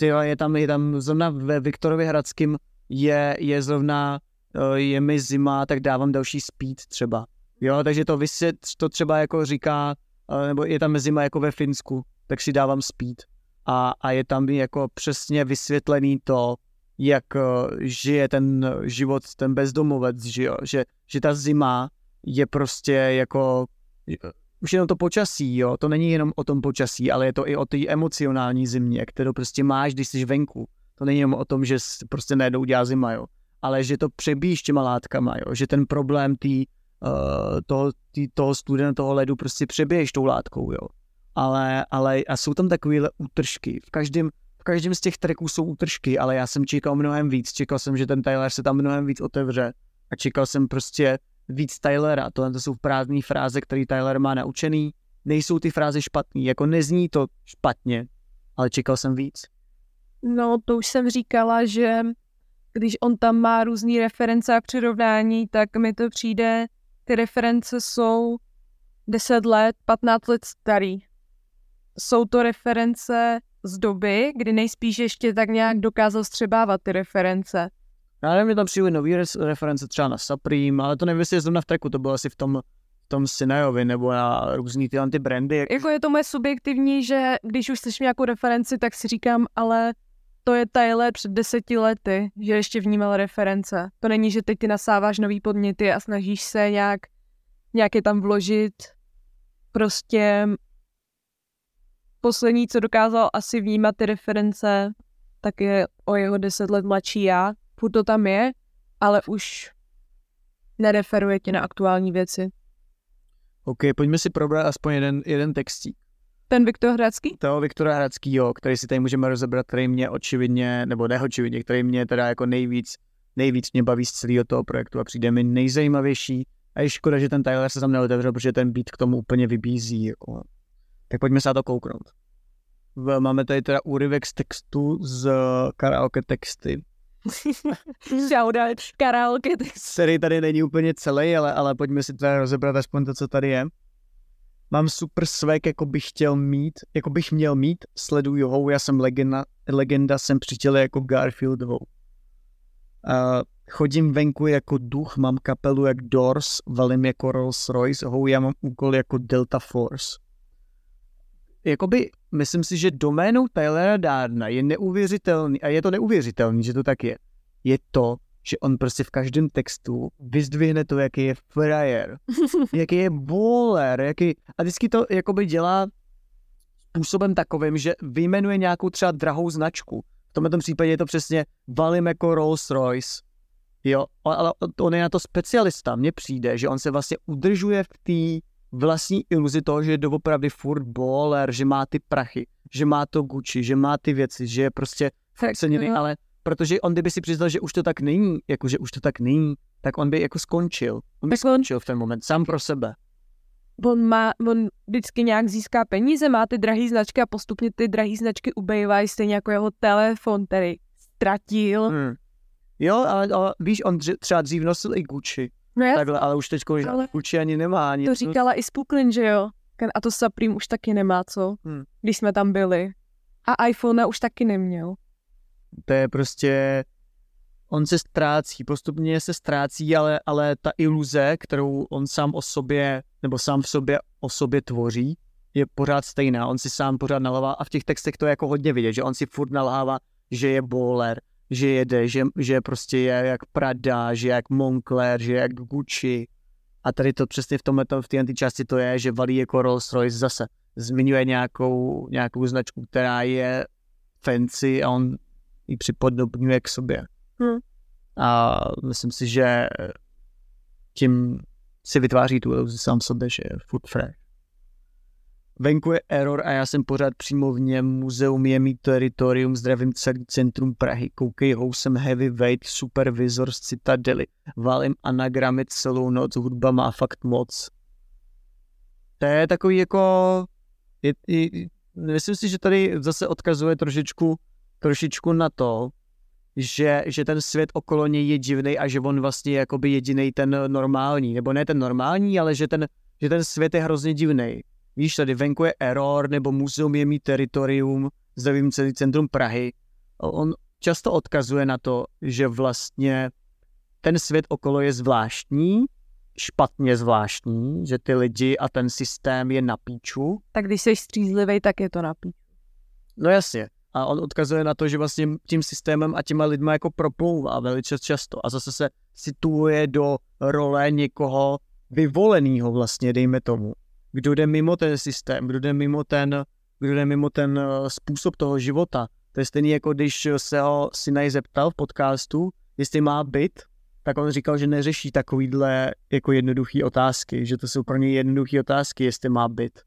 Ty je tam, je tam zrovna ve Viktorově Hradským je, je zrovna, eh, je mi zima, tak dávám další speed třeba. Jo, takže to vysvět, to třeba jako říká, eh, nebo je tam zima jako ve Finsku, tak si dávám speed. A, a je tam jako přesně vysvětlený to, jak eh, žije ten život, ten bezdomovec, že jo, že, že ta zima je prostě jako už jenom to počasí, jo, to není jenom o tom počasí, ale je to i o té emocionální zimě, kterou prostě máš, když jsi venku. To není jenom o tom, že prostě najednou udělá zima, jo, ale že to přebíš těma látkama, jo, že ten problém tý, uh, toho, tý, toho studena, toho ledu prostě přebiješ tou látkou, jo. Ale, ale a jsou tam takovéhle útržky. V každém, v každém z těch tracků jsou útržky, ale já jsem čekal mnohem víc. Čekal jsem, že ten Tyler se tam mnohem víc otevře a čekal jsem prostě víc Tylera. Tohle to jsou prázdné fráze, které Tyler má naučený. Nejsou ty fráze špatný, jako nezní to špatně, ale čekal jsem víc. No, to už jsem říkala, že když on tam má různé reference a přirovnání, tak mi to přijde, ty reference jsou 10 let, 15 let starý. Jsou to reference z doby, kdy nejspíš ještě tak nějak dokázal střebávat ty reference. Já nevím, že tam přijeli nový reference třeba na Supreme, ale to nevím, jestli je zrovna v tracku, to bylo asi v tom, v tom Sinajovi nebo na různý ty brandy. Jak... Jako je to moje subjektivní, že když už slyším nějakou referenci, tak si říkám, ale to je Tyler před deseti lety, že ještě vnímal reference. To není, že teď ty nasáváš nový podněty a snažíš se nějak, nějak je tam vložit. Prostě poslední, co dokázal asi vnímat ty reference, tak je o jeho deset let mladší já. Furt to tam je, ale už nereferuje ti na aktuální věci. OK, pojďme si probrat aspoň jeden, jeden textík. Ten Viktor Hradský? Toho Viktora Hradskýho, který si tady můžeme rozebrat, který mě očividně, nebo neočividně, který mě teda jako nejvíc, nejvíc mě baví z celého toho projektu a přijde mi nejzajímavější. A je škoda, že ten Tyler se tam neotevřel, protože ten beat k tomu úplně vybízí. Jako. Tak pojďme se na to kouknout. Máme tady teda úryvek z textu z karaoke texty. Shoutout, karaoke, Který tady není úplně celý, ale, ale pojďme si teda rozebrat aspoň to, co tady je. Mám super svek, jako bych chtěl mít, jako bych měl mít, sleduju ho, já jsem legenda, legenda jsem přítel jako Garfieldovou. Uh, chodím venku jako duch, mám kapelu jak Doors, valím jako Rolls Royce, hou, já mám úkol jako Delta Force. Jakoby, myslím si, že doménou Tylera Dardna je neuvěřitelný, a je to neuvěřitelný, že to tak je, je to, že on prostě v každém textu vyzdvihne to, jaký je frajer, jaký je bowler, jaký, a vždycky to jakoby dělá způsobem takovým, že vyjmenuje nějakou třeba drahou značku. V tomto případě je to přesně Valim jako Rolls Royce. Jo, ale on je na to specialista. Mně přijde, že on se vlastně udržuje v té vlastní iluzi toho, že je doopravdy furt baller, že má ty prachy, že má to Gucci, že má ty věci, že je prostě ceněný, ale protože on kdyby si přiznal, že už to tak není, jako že už to tak není, tak on by jako skončil. On by skončil v ten moment, sám pro sebe. On, má, on vždycky nějak získá peníze, má ty drahé značky a postupně ty drahé značky ubejvají, stejně jako jeho telefon, který ztratil. Hmm. Jo, ale, ale víš, on dři, třeba dřív nosil i Gucci, No já takhle, ale už teď Ale- ani nemá. Ani to říkala i Spuklin, že jo? A to Supreme už taky nemá, co? Hmm. Když jsme tam byli. A iPhone už taky neměl. To je prostě, on se ztrácí, postupně se ztrácí, ale, ale ta iluze, kterou on sám o sobě, nebo sám v sobě o sobě tvoří, je pořád stejná. On si sám pořád nalává a v těch textech to je jako hodně vidět, že on si furt nalhává, že je bowler, že jede, že, že prostě je jak Prada, že je jak Moncler, že je jak Gucci. A tady to přesně v tomhle, v té části to je, že valí jako Rolls Royce zase. Zmiňuje nějakou, nějakou značku, která je fancy a on ji připodobňuje k sobě. Hmm. A myslím si, že tím si vytváří tu iluzi sám sobě, že je food fresh. Venku je error a já jsem pořád přímo v něm. Muzeum je mít teritorium, zdravím celý centrum Prahy. Koukej, housem heavyweight, supervizor z Citadely. Valím anagramy celou noc, hudba má fakt moc. To je takový jako... Je, je, myslím si, že tady zase odkazuje trošičku, trošičku na to, že, že ten svět okolo něj je divný a že on vlastně je jakoby jediný ten normální, nebo ne ten normální, ale že ten, že ten svět je hrozně divný. Víš, tady venku je Error, nebo Muzeum je mít teritorium, zdravím celý centrum Prahy. On často odkazuje na to, že vlastně ten svět okolo je zvláštní, špatně zvláštní, že ty lidi a ten systém je na píču. Tak když jsi střízlivý, tak je to napít. No jasně. A on odkazuje na to, že vlastně tím systémem a těma lidma jako proplouvá velice často a zase se situuje do role někoho vyvoleného vlastně, dejme tomu. Kdo jde mimo ten systém, kdo jde mimo ten, kdo jde mimo ten eh, způsob toho života. To je stejný jako když se ho Sinaj zeptal v podcastu, jestli má byt, tak on říkal, že neřeší takovýhle jako jednoduché otázky, že to jsou pro něj jednoduché otázky, jestli má byt.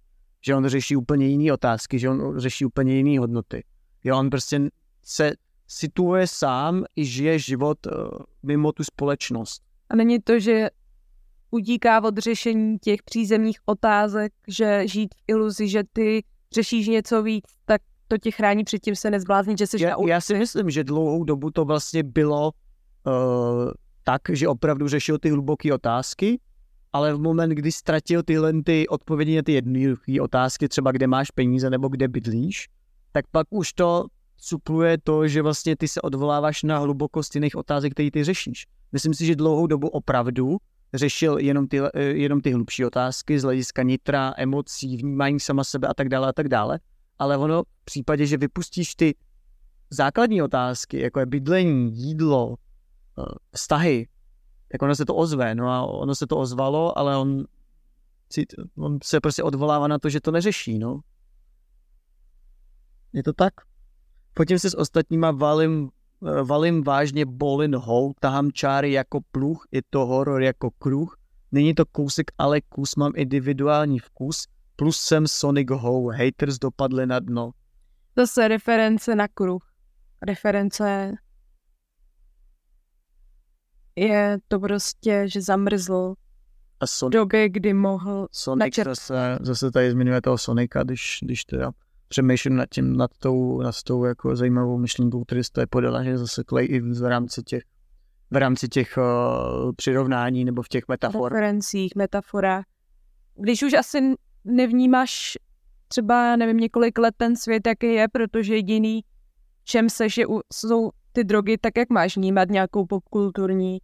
Že on řeší úplně jiné otázky, že on řeší úplně jiné hodnoty. Jo, on prostě se situuje sám i žije život uh, mimo tu společnost. A není to, že utíká od řešení těch přízemních otázek, že žít v iluzi, že ty řešíš něco víc, tak to tě chrání před tím se nezbláznit, že jsi na Já, ulici. já si myslím, že dlouhou dobu to vlastně bylo uh, tak, že opravdu řešil ty hluboké otázky, ale v moment, kdy ztratil tyhle ty odpovědi na ty jednoduché otázky, třeba kde máš peníze nebo kde bydlíš, tak pak už to supluje to, že vlastně ty se odvoláváš na hlubokost jiných otázek, které ty řešíš. Myslím si, že dlouhou dobu opravdu řešil jenom ty, eh, jenom ty hlubší otázky z hlediska nitra, emocí, vnímání sama sebe a tak dále a tak dále. Ale ono v případě, že vypustíš ty základní otázky, jako je bydlení, jídlo, eh, vztahy, tak ono se to ozve. No a ono se to ozvalo, ale on, si, on se prostě odvolává na to, že to neřeší, no. Je to tak? Fotím se s ostatníma, valím, valím vážně bolin hou, tahám čáry jako pluh, je to horor jako kruh. Není to kousek, ale kus, mám individuální vkus, plus jsem Sonic Ho, haters dopadli na dno. Zase reference na kruh. Reference je to prostě, že zamrzl A v Sonic, době, kdy mohl Sonic načert- zase, zase tady zmiňuje toho Sonika, když, když teda přemýšlím nad tím, nad tou, nad tou jako zajímavou myšlenkou, který jste podala, že zase klej i v rámci těch v rámci těch uh, přirovnání nebo v těch metafor. referencích, metaforách. Když už asi nevnímáš třeba, nevím, několik let ten svět, jaký je, protože jediný, čem se, že u- jsou ty drogy, tak jak máš vnímat nějakou popkulturní,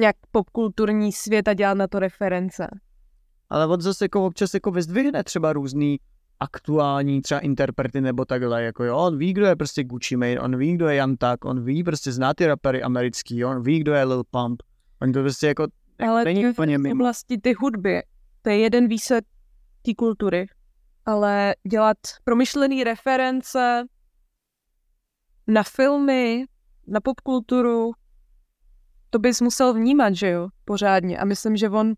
nějak popkulturní svět a dělat na to reference. Ale on zase jako občas jako vyzdvihne třeba různý aktuální třeba interprety nebo takhle, jako jo, on ví, kdo je prostě Gucci Mane, on ví, kdo je Jan Tak, on ví, prostě zná ty rapery americký, on ví, kdo je Lil Pump, on to prostě jako Ale není úplně v mimo. oblasti ty hudby, to je jeden výsledek té kultury. ale dělat promyšlený reference na filmy, na popkulturu, to bys musel vnímat, že jo, pořádně. A myslím, že on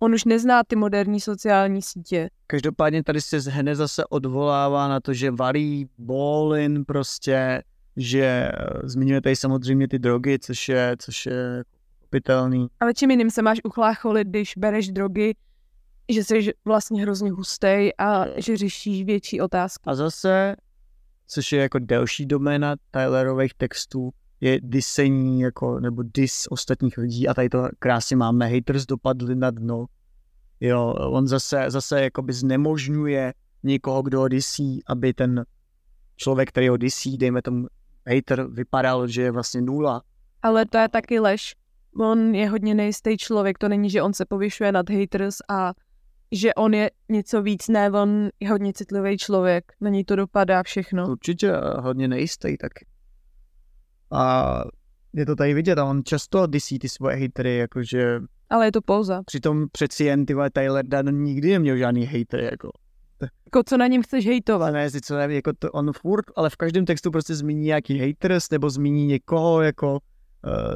on už nezná ty moderní sociální sítě. Každopádně tady se hned zase odvolává na to, že varí Bolin prostě, že eh, zmiňuje tady samozřejmě ty drogy, což je, což je kopitelný. Ale čím jiným se máš uchlácholit, když bereš drogy, že jsi vlastně hrozně hustej a že řešíš větší otázky. A zase, což je jako delší doména Tylerových textů, je disení jako, nebo dis ostatních lidí a tady to krásně máme, haters dopadli na dno. Jo, on zase, zase jakoby znemožňuje někoho, kdo ho disí, aby ten člověk, který ho disí, dejme tomu hater, vypadal, že je vlastně nula. Ale to je taky lež. On je hodně nejistý člověk, to není, že on se povyšuje nad haters a že on je něco víc, ne, on je hodně citlivý člověk, na něj to dopadá všechno. Určitě hodně nejistý taky. A je to tady vidět a on často disí ty svoje hatery, jakože Ale je to pouza. přitom přeci jen ty vole Tyler Dunn nikdy neměl žádný hater, jako. Jako co na něm chceš hejtovat? Ne, co nevím, jako to on furt, ale v každém textu prostě zmíní nějaký haters, nebo zmíní někoho, jako, uh,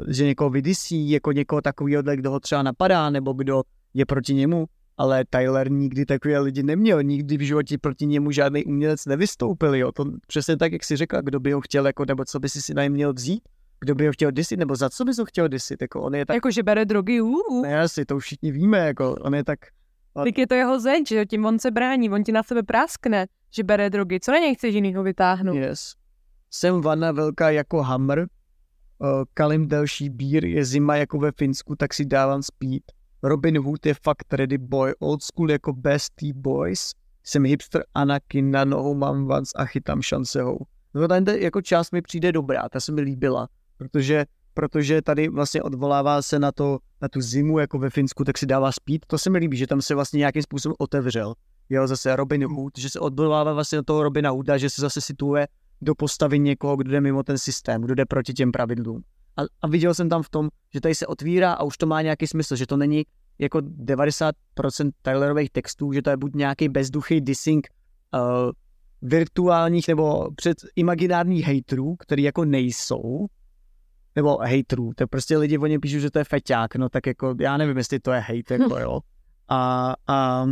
že někoho vydisí, jako někoho takového, kdo ho třeba napadá, nebo kdo je proti němu. Ale Tyler nikdy takové lidi neměl, nikdy v životě proti němu žádný umělec nevystoupil, jo. To přesně tak, jak si řekla, kdo by ho chtěl, jako, nebo co by si si na měl vzít, kdo by ho chtěl disit, nebo za co bys ho chtěl disit, jako on je tak, Jako, že bere drogy, uh, ne, asi to už všichni víme, jako on je tak, Tak je to jeho zeď, že tím on se brání, on ti na sebe práskne, že bere drogy. Co na něj chceš jinýho vytáhnout? Yes. Jsem vana velká jako hammer, uh, kalim delší bír, je zima jako ve Finsku, tak si dávám speed. Robin Hood je fakt ready boy, old school jako bestie boys. Jsem hipster Anakin, na nohou mám vans a chytám šancehou. No tady jako část mi přijde dobrá, ta se mi líbila, protože, protože tady vlastně odvolává se na to, na tu zimu jako ve Finsku, tak si dává speed. To se mi líbí, že tam se vlastně nějakým způsobem otevřel. Jo, zase Robin Hood, že se odvolává vlastně na toho Robina Hooda, že se zase situuje do postavy někoho, kdo jde mimo ten systém, kdo jde proti těm pravidlům. A, a viděl jsem tam v tom, že tady se otvírá a už to má nějaký smysl, že to není jako 90% Tylerových textů, že to je buď nějaký bezduchý dissing uh, virtuálních nebo před imaginárních hejtrů, který jako nejsou, nebo hejtrů, to je prostě lidi o něm píšou, že to je feťák, no tak jako já nevím, jestli to je hejt, jako jo. A, a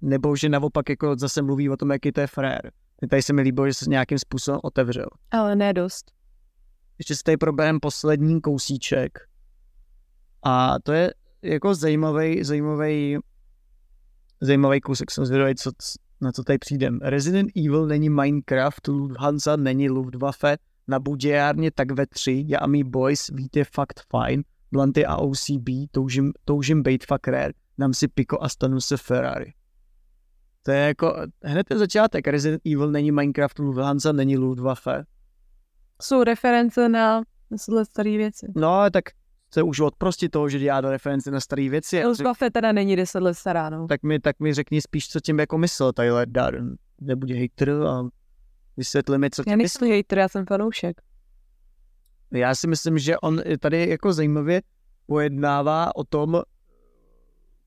nebo že naopak jako zase mluví o tom, jaký to je frér. Tady se mi líbilo, že se nějakým způsobem otevřel. Ale ne dost. Ještě si tady probereme poslední kousíček. A to je jako zajímavý, zajímavý, zajímavý kousek. Jsem zvědavý, co, na co tady přijdem. Resident Evil není Minecraft, Lufthansa není Luftwaffe, na budějárně tak ve tři, já a mý boys, víte fakt fajn, Blanty a OCB, toužím, toužím bejt fakt rare, dám si piko a stanu se Ferrari. To je jako hned ten začátek. Resident Evil není Minecraft, Lufthansa není Luftwaffe. Jsou reference na na staré věci. No, tak se už odprosti toho, že dělá do reference na staré věci. Luftwaffe teda není 10 let stará, no. Tak mi, tak mi řekni spíš, co tím jako myslel Tyler Darren. Nebuď hater a vysvětli mi, co Já tím nejsem hater, já jsem fanoušek. Já si myslím, že on tady jako zajímavě pojednává o tom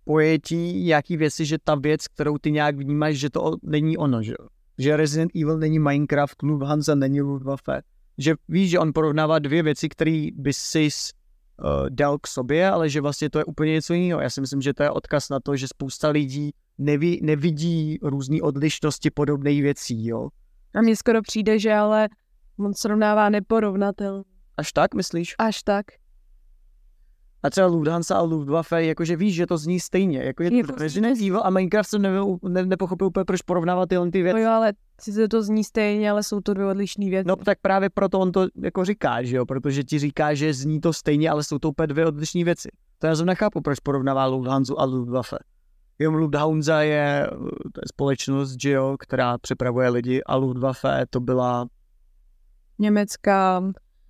pojetí nějaký věci, že ta věc, kterou ty nějak vnímáš, že to není ono, že. Že Resident Evil není Minecraft, Lufthansa není Luftwaffe. Že víš, že on porovnává dvě věci, které by si uh, dal k sobě, ale že vlastně to je úplně něco jiného. Já si myslím, že to je odkaz na to, že spousta lidí neví, nevidí různé odlišnosti podobných věcí, jo. A mně skoro přijde, že ale on srovnává neporovnatel. Až tak, myslíš? Až tak. A třeba Lufthansa a Luftwaffe, jakože víš, že to zní stejně. Jako je Jako to Resident Evil a Minecraft jsem ne, ne, nepochopil úplně, proč porovnávat tyhle ty No věci. jo, ale sice to zní stejně, ale jsou to dvě odlišné věci. No tak právě proto on to jako říká, že jo, protože ti říká, že zní to stejně, ale jsou to úplně dvě odlišné věci. To já jsem nechápu, proč porovnává Lufthansa a Luftwaffe. Jo, Lufthansa je, to je společnost, že jo, která přepravuje lidi a Luftwaffe to byla Německá.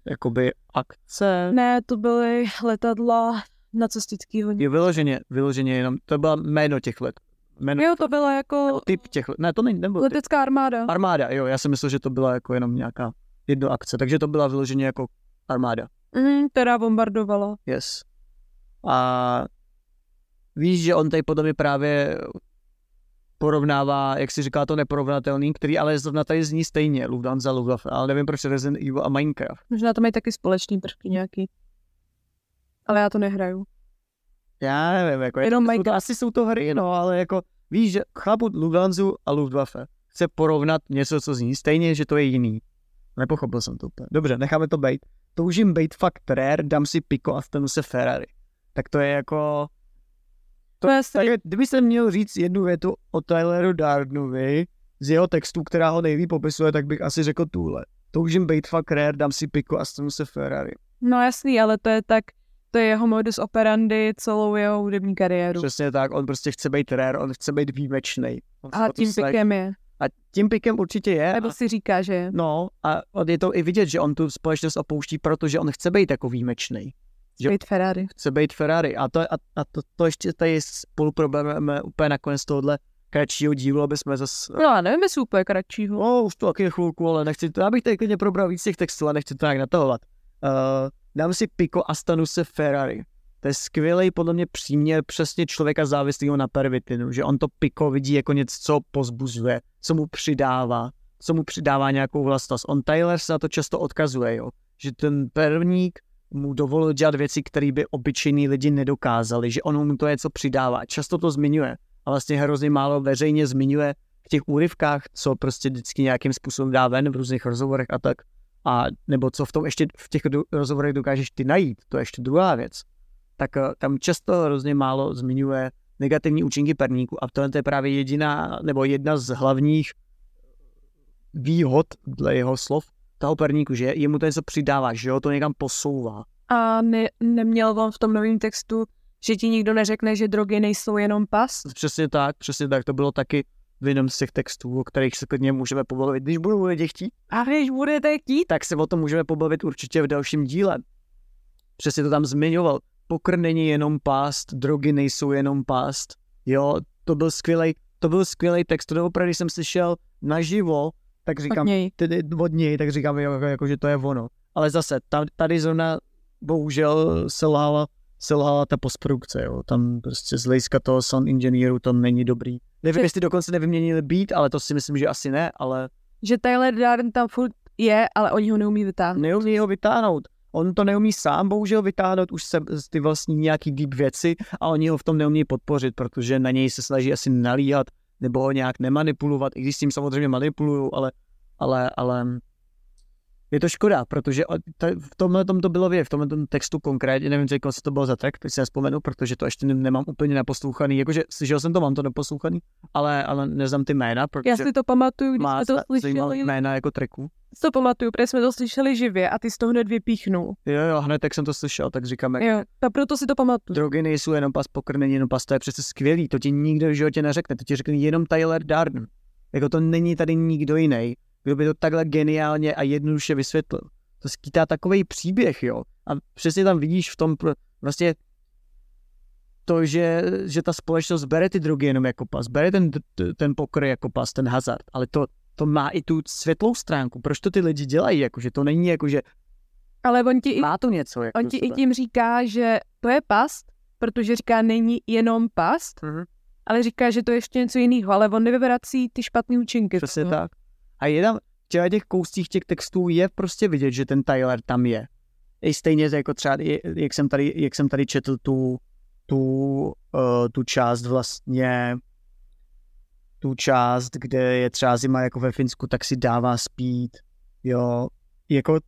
jakoby akce. Ne, to byly letadla nacistického. Je vyloženě, vyloženě jenom, to byla jméno těch let. Jméno, Jo, to byla jako typ těch let. Ne, to není, nebyl typ. letecká armáda. Armáda, jo, já jsem myslel, že to byla jako jenom nějaká jedno akce, takže to byla vyloženě jako armáda. Mm, která bombardovala. Yes. A víš, že on tady je právě porovnává, jak si říká to neporovnatelný, který ale zrovna tady zní stejně, Lufthansa, Luftwaffe, ale nevím proč Resident Evil a Minecraft. Možná to mají taky společný prvky nějaký. Ale já to nehraju. Já nevím, jako je, Jenom jsou to, asi jsou to hry, no, ale jako víš, že chápu Lufthansa a Luftwaffe. Chce porovnat něco, co zní stejně, že to je jiný. Nepochopil jsem to úplně. Dobře, necháme to být. Toužím být fakt rare, dám si Pico a stanu se Ferrari. Tak to je jako... To, tak, kdyby jsem měl říct jednu větu o Tyleru Dardnovi z jeho textu, která ho nejlíp popisuje, tak bych asi řekl tuhle. Toužím být fakt rare, dám si Pico a stanu se Ferrari. No jasný, ale to je tak, to je jeho modus operandi celou jeho hudební kariéru. Přesně tak, on prostě chce být rare, on chce být výjimečný. A tím pikem je. A tím pikem určitě je. Nebo A, si říká, že je. no, a je to i vidět, že on tu společnost opouští, protože on chce být jako výjimečný. Že- Být Ferrari. Chce být Ferrari. A to, a, a to, to ještě tady spolu problémeme úplně nakonec tohohle kratšího dílu, aby jsme zase No a nevím, jestli úplně kratšího. No, už to taky chvilku, ale nechci to, já bych tady klidně probral víc těch textů a nechci to nějak natahovat. Uh, dám si Pico a stanu se Ferrari. To je skvělý podle mě příměr přesně člověka závislého na pervitinu, že on to Pico vidí jako něco, co pozbuzuje, co mu přidává, co mu přidává nějakou vlastnost. On Tyler se na to často odkazuje, jo, že ten pervník mu dovolil dělat věci, které by obyčejní lidi nedokázali, že on mu to něco přidává. Často to zmiňuje a vlastně hrozně málo veřejně zmiňuje v těch úryvkách, co prostě vždycky nějakým způsobem dá ven v různých rozhovorech a tak. A nebo co v tom ještě v těch rozhovorech dokážeš ty najít, to je ještě druhá věc. Tak eh, tam často hrozně málo zmiňuje negativní účinky perníku a tohle to je právě jediná nebo jedna z hlavních výhod, dle jeho slov, toho perníku, že jemu to něco přidává, že ho to někam posouvá. A ne, neměl on v tom novém textu, že ti nikdo neřekne, že drogy nejsou jenom pas? Přesně tak, přesně tak, to bylo taky v jednom z těch textů, o kterých se klidně můžeme pobavit. Když budou lidi chtít, A když budete chtít, tak se o tom můžeme pobavit určitě v dalším díle. Přesně to tam zmiňoval. Pokr není jenom pást, drogy nejsou jenom pást. Jo, to byl skvělý, to byl skvělý text. To opravdu, jsem slyšel naživo, tak od říkám, něj. tedy od něj, tak říkám, jo, jako, jako, že to je ono. Ale zase, tam, tady zrovna bohužel selhala, selhala ta postprodukce, jo. Tam prostě z hlediska toho sound engineeru to není dobrý. Nevím, Že- jestli dokonce nevyměnili beat, ale to si myslím, že asi ne, ale Že Tyler Darden tam furt je, ale oni ho neumí vytáhnout. neumí ho vytáhnout. On to neumí sám, bohužel vytáhnout už se ty vlastní nějaký deep věci a oni ho v tom neumí podpořit, protože na něj se snaží asi nalíhat nebo ho nějak nemanipulovat, i když s tím samozřejmě manipulují, ale, ale, ale je to škoda, protože v tomhle tom to bylo věc, v tomhle tom textu konkrétně, nevím, co to bylo za track, teď si nespomenu, protože to ještě ne- nemám úplně naposlouchaný, jakože slyšel jsem to, mám to naposlouchaný, ale, ale neznám ty jména, protože Já si to pamatuju, když jsme to slyšeli. jména jako tracku. To pamatuju, protože jsme to slyšeli živě a ty jsi to hned vypíchnul. Jo, jo, hned tak jsem to slyšel, tak říkám, jak Jo, a proto si to pamatuju. drogy nejsou jenom pas, pokr není jenom pas, to je přece skvělý, to ti nikdo v životě neřekne, to ti řekne jenom Tyler Darden. Jako to není tady nikdo jiný, kdo by to takhle geniálně a jednoduše vysvětlil. To skýtá takový příběh, jo. A přesně tam vidíš v tom vlastně to, že, že ta společnost bere ty drogy jenom jako pas, bere ten, ten pokr jako pas, ten hazard, ale to, to má i tu světlou stránku. Proč to ty lidi dělají? Jako, že to není jako, že Ale on ti, i, má to něco. Jako on ti i tím říká, že to je past, protože říká, není jenom past, Mhm. ale říká, že to je ještě něco jiného, ale on nevyvrací ty špatné účinky. Přesně toho. tak. A je tam, v těch kouscích těch textů je prostě vidět, že ten Tyler tam je. I stejně jako třeba, jak jsem tady, jak jsem tady četl tu, tu, uh, tu část vlastně, tu část, kde je třeba zima jako ve Finsku, tak si dává spít, jo, jako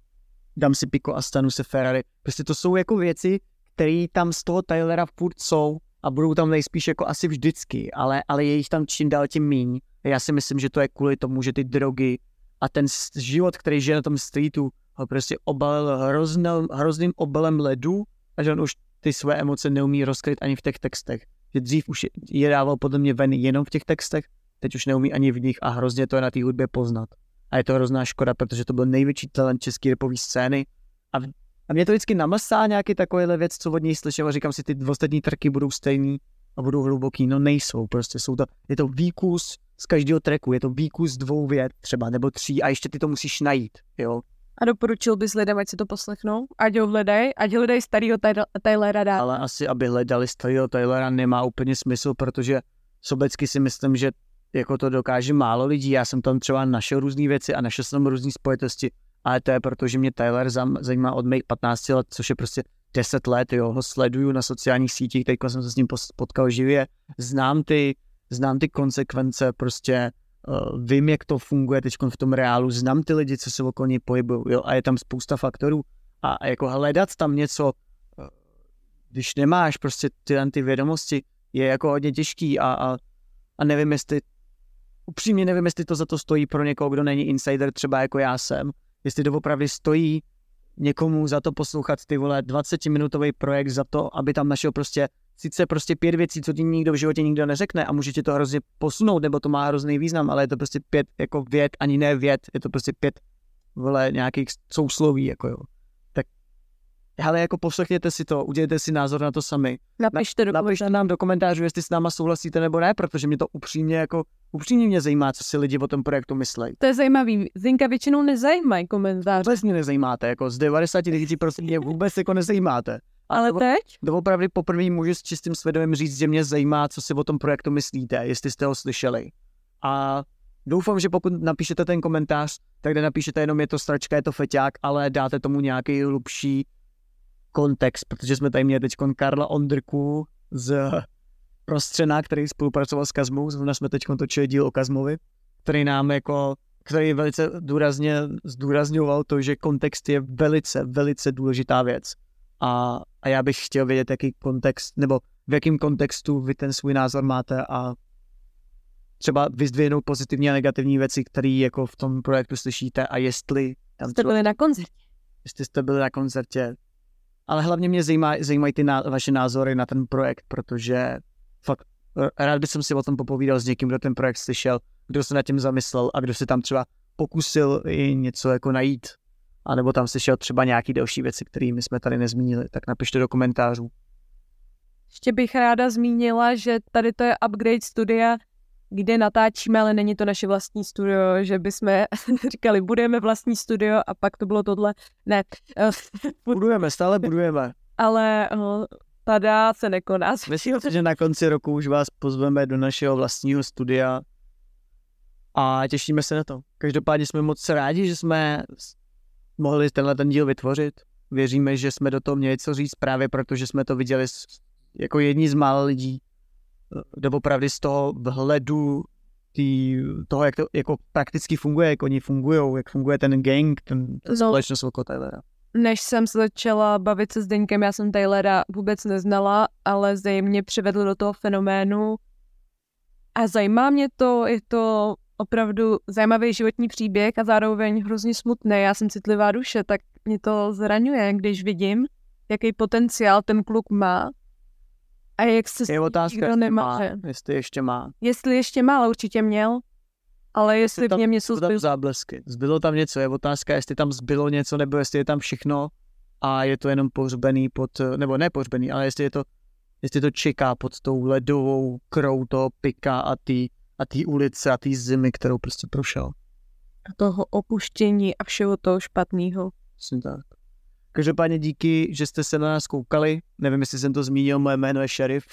dám si piko a stanu se Ferrari. Prostě to jsou jako věci, které tam z toho Tylera furt jsou a budou tam nejspíš jako asi vždycky, ale, ale je jich tam čím dál tím míň. Já si myslím, že to je kvůli tomu, že ty drogy a ten život, který žije na tom streetu, ho prostě obalil hrozným, hrozným obalem ledu a že on už ty své emoce neumí rozkryt ani v těch textech. Že dřív už je, dával podle mě ven jenom v těch textech, teď už neumí ani v nich a hrozně to je na té hudbě poznat. A je to hrozná škoda, protože to byl největší talent české repové scény a, a mě to vždycky namlsá nějaký takovýhle věc, co od něj slyším a říkám si, ty ostatní trky budou stejný a budou hluboký, no nejsou, prostě jsou to, je to výkus z každého treku, je to výkus dvou vět třeba, nebo tří a ještě ty to musíš najít, jo. A doporučil bys lidem, ať si to poslechnou, ať ho hledají, ať hledají starého Tyler- Tylera dá. Ale asi, aby hledali starého Tylera, nemá úplně smysl, protože sobecky si myslím, že jako to dokáže málo lidí. Já jsem tam třeba našel různé věci a našel jsem různé spojitosti, ale to je proto, že mě Tyler zajímá od mých 15 let, což je prostě 10 let, jo, ho sleduju na sociálních sítích, teď jsem se s ním potkal živě, znám ty, znám ty konsekvence, prostě uh, vím, jak to funguje teď v tom reálu, znám ty lidi, co se okolo něj pohybují, jo, a je tam spousta faktorů. A, a jako hledat tam něco, uh, když nemáš prostě tyhle ty vědomosti, je jako hodně těžký a, a, a nevím, jestli upřímně nevím, jestli to za to stojí pro někoho, kdo není insider, třeba jako já jsem, jestli to opravdu stojí někomu za to poslouchat ty vole 20-minutový projekt za to, aby tam našel prostě sice prostě pět věcí, co ti nikdo v životě nikdo neřekne a může ti to hrozně posunout, nebo to má hrozný význam, ale je to prostě pět jako věd, ani ne věd, je to prostě pět vole nějakých sousloví, jako jo. Tak ale jako poslechněte si to, udělejte si názor na to sami. Napište do Napište nám do komentářů, jestli s náma souhlasíte nebo ne, protože mě to upřímně jako upřímně mě zajímá, co si lidi o tom projektu myslí. To je zajímavý. Zinka většinou nezajímají komentáře. Vůbec mě nezajímáte, jako z 99% prostě mě vůbec jako nezajímáte. Ale to- teď? Doopravdy poprvé můžu s čistým svědomím říct, že mě zajímá, co si o tom projektu myslíte, jestli jste ho slyšeli. A doufám, že pokud napíšete ten komentář, tak nenapíšete jenom je to stračka, je to feťák, ale dáte tomu nějaký hlubší kontext, protože jsme tady měli teď Karla Ondrku z Prostřena, který spolupracoval s Kazmou, zrovna jsme teď točili díl o Kazmovi, který nám jako který velice důrazně zdůrazňoval to, že kontext je velice, velice důležitá věc. A, a já bych chtěl vědět, jaký kontext, nebo v jakém kontextu vy ten svůj názor máte a třeba vyzdvihnout pozitivní a negativní věci, které jako v tom projektu slyšíte a jestli tam Jste byli na koncertě. jestli jste byli na koncertě. Ale hlavně mě zajímá, zajímají ty ná, vaše názory na ten projekt, protože fakt rád bych si o tom popovídal s někým, kdo ten projekt slyšel, kdo se nad tím zamyslel a kdo se tam třeba pokusil i něco jako najít. A nebo tam slyšel třeba nějaký další věci, které my jsme tady nezmínili, tak napište do komentářů. Ještě bych ráda zmínila, že tady to je upgrade studia, kde natáčíme, ale není to naše vlastní studio, že bychom říkali, budeme vlastní studio a pak to bylo tohle. Ne, Budujeme, stále budujeme. ale eh, tada se nekoná. Myslím si, že na konci roku už vás pozveme do našeho vlastního studia a těšíme se na to. Každopádně jsme moc rádi, že jsme mohli tenhle ten díl vytvořit. Věříme, že jsme do toho měli co říct právě proto, že jsme to viděli s, jako jedni z mála lidí, doopravdy z toho vhledu tý, toho, jak to jako prakticky funguje, jak oni fungují, jak funguje ten gang, ten, ta No. společnost okolo Tylera. Než jsem se začala bavit se Zdeňkem, já jsem Taylora vůbec neznala, ale Zdej mě přivedl do toho fenoménu a zajímá mě to, je to opravdu zajímavý životní příběh a zároveň hrozně smutný. Já jsem citlivá duše, tak mě to zraňuje, když vidím, jaký potenciál ten kluk má a jak se Je otázka, nikdo jestli nemá. má, jestli ještě má. Jestli ještě má, ale určitě měl, ale jestli v tam- něm něco zbylo. záblesky. Zbylo tam něco, je otázka, jestli tam zbylo něco, nebo jestli je tam všechno a je to jenom pohřbený pod, nebo ne pohřbený, ale jestli je to, jestli to čeká pod tou ledovou krou toho pika a ty a té ulice a té zimy, kterou prostě prošel. A toho opuštění a všeho toho špatného. Přesně tak. Každopádně díky, že jste se na nás koukali. Nevím, jestli jsem to zmínil, moje jméno je Šerif.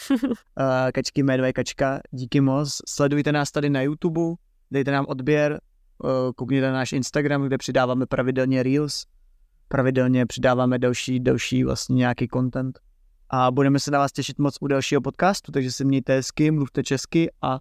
Kačky jméno je Kačka. Díky moc. Sledujte nás tady na YouTube, dejte nám odběr, uh, koukněte na náš Instagram, kde přidáváme pravidelně Reels. Pravidelně přidáváme další, další vlastně nějaký content. A budeme se na vás těšit moc u dalšího podcastu, takže se mějte hezky, mluvte česky a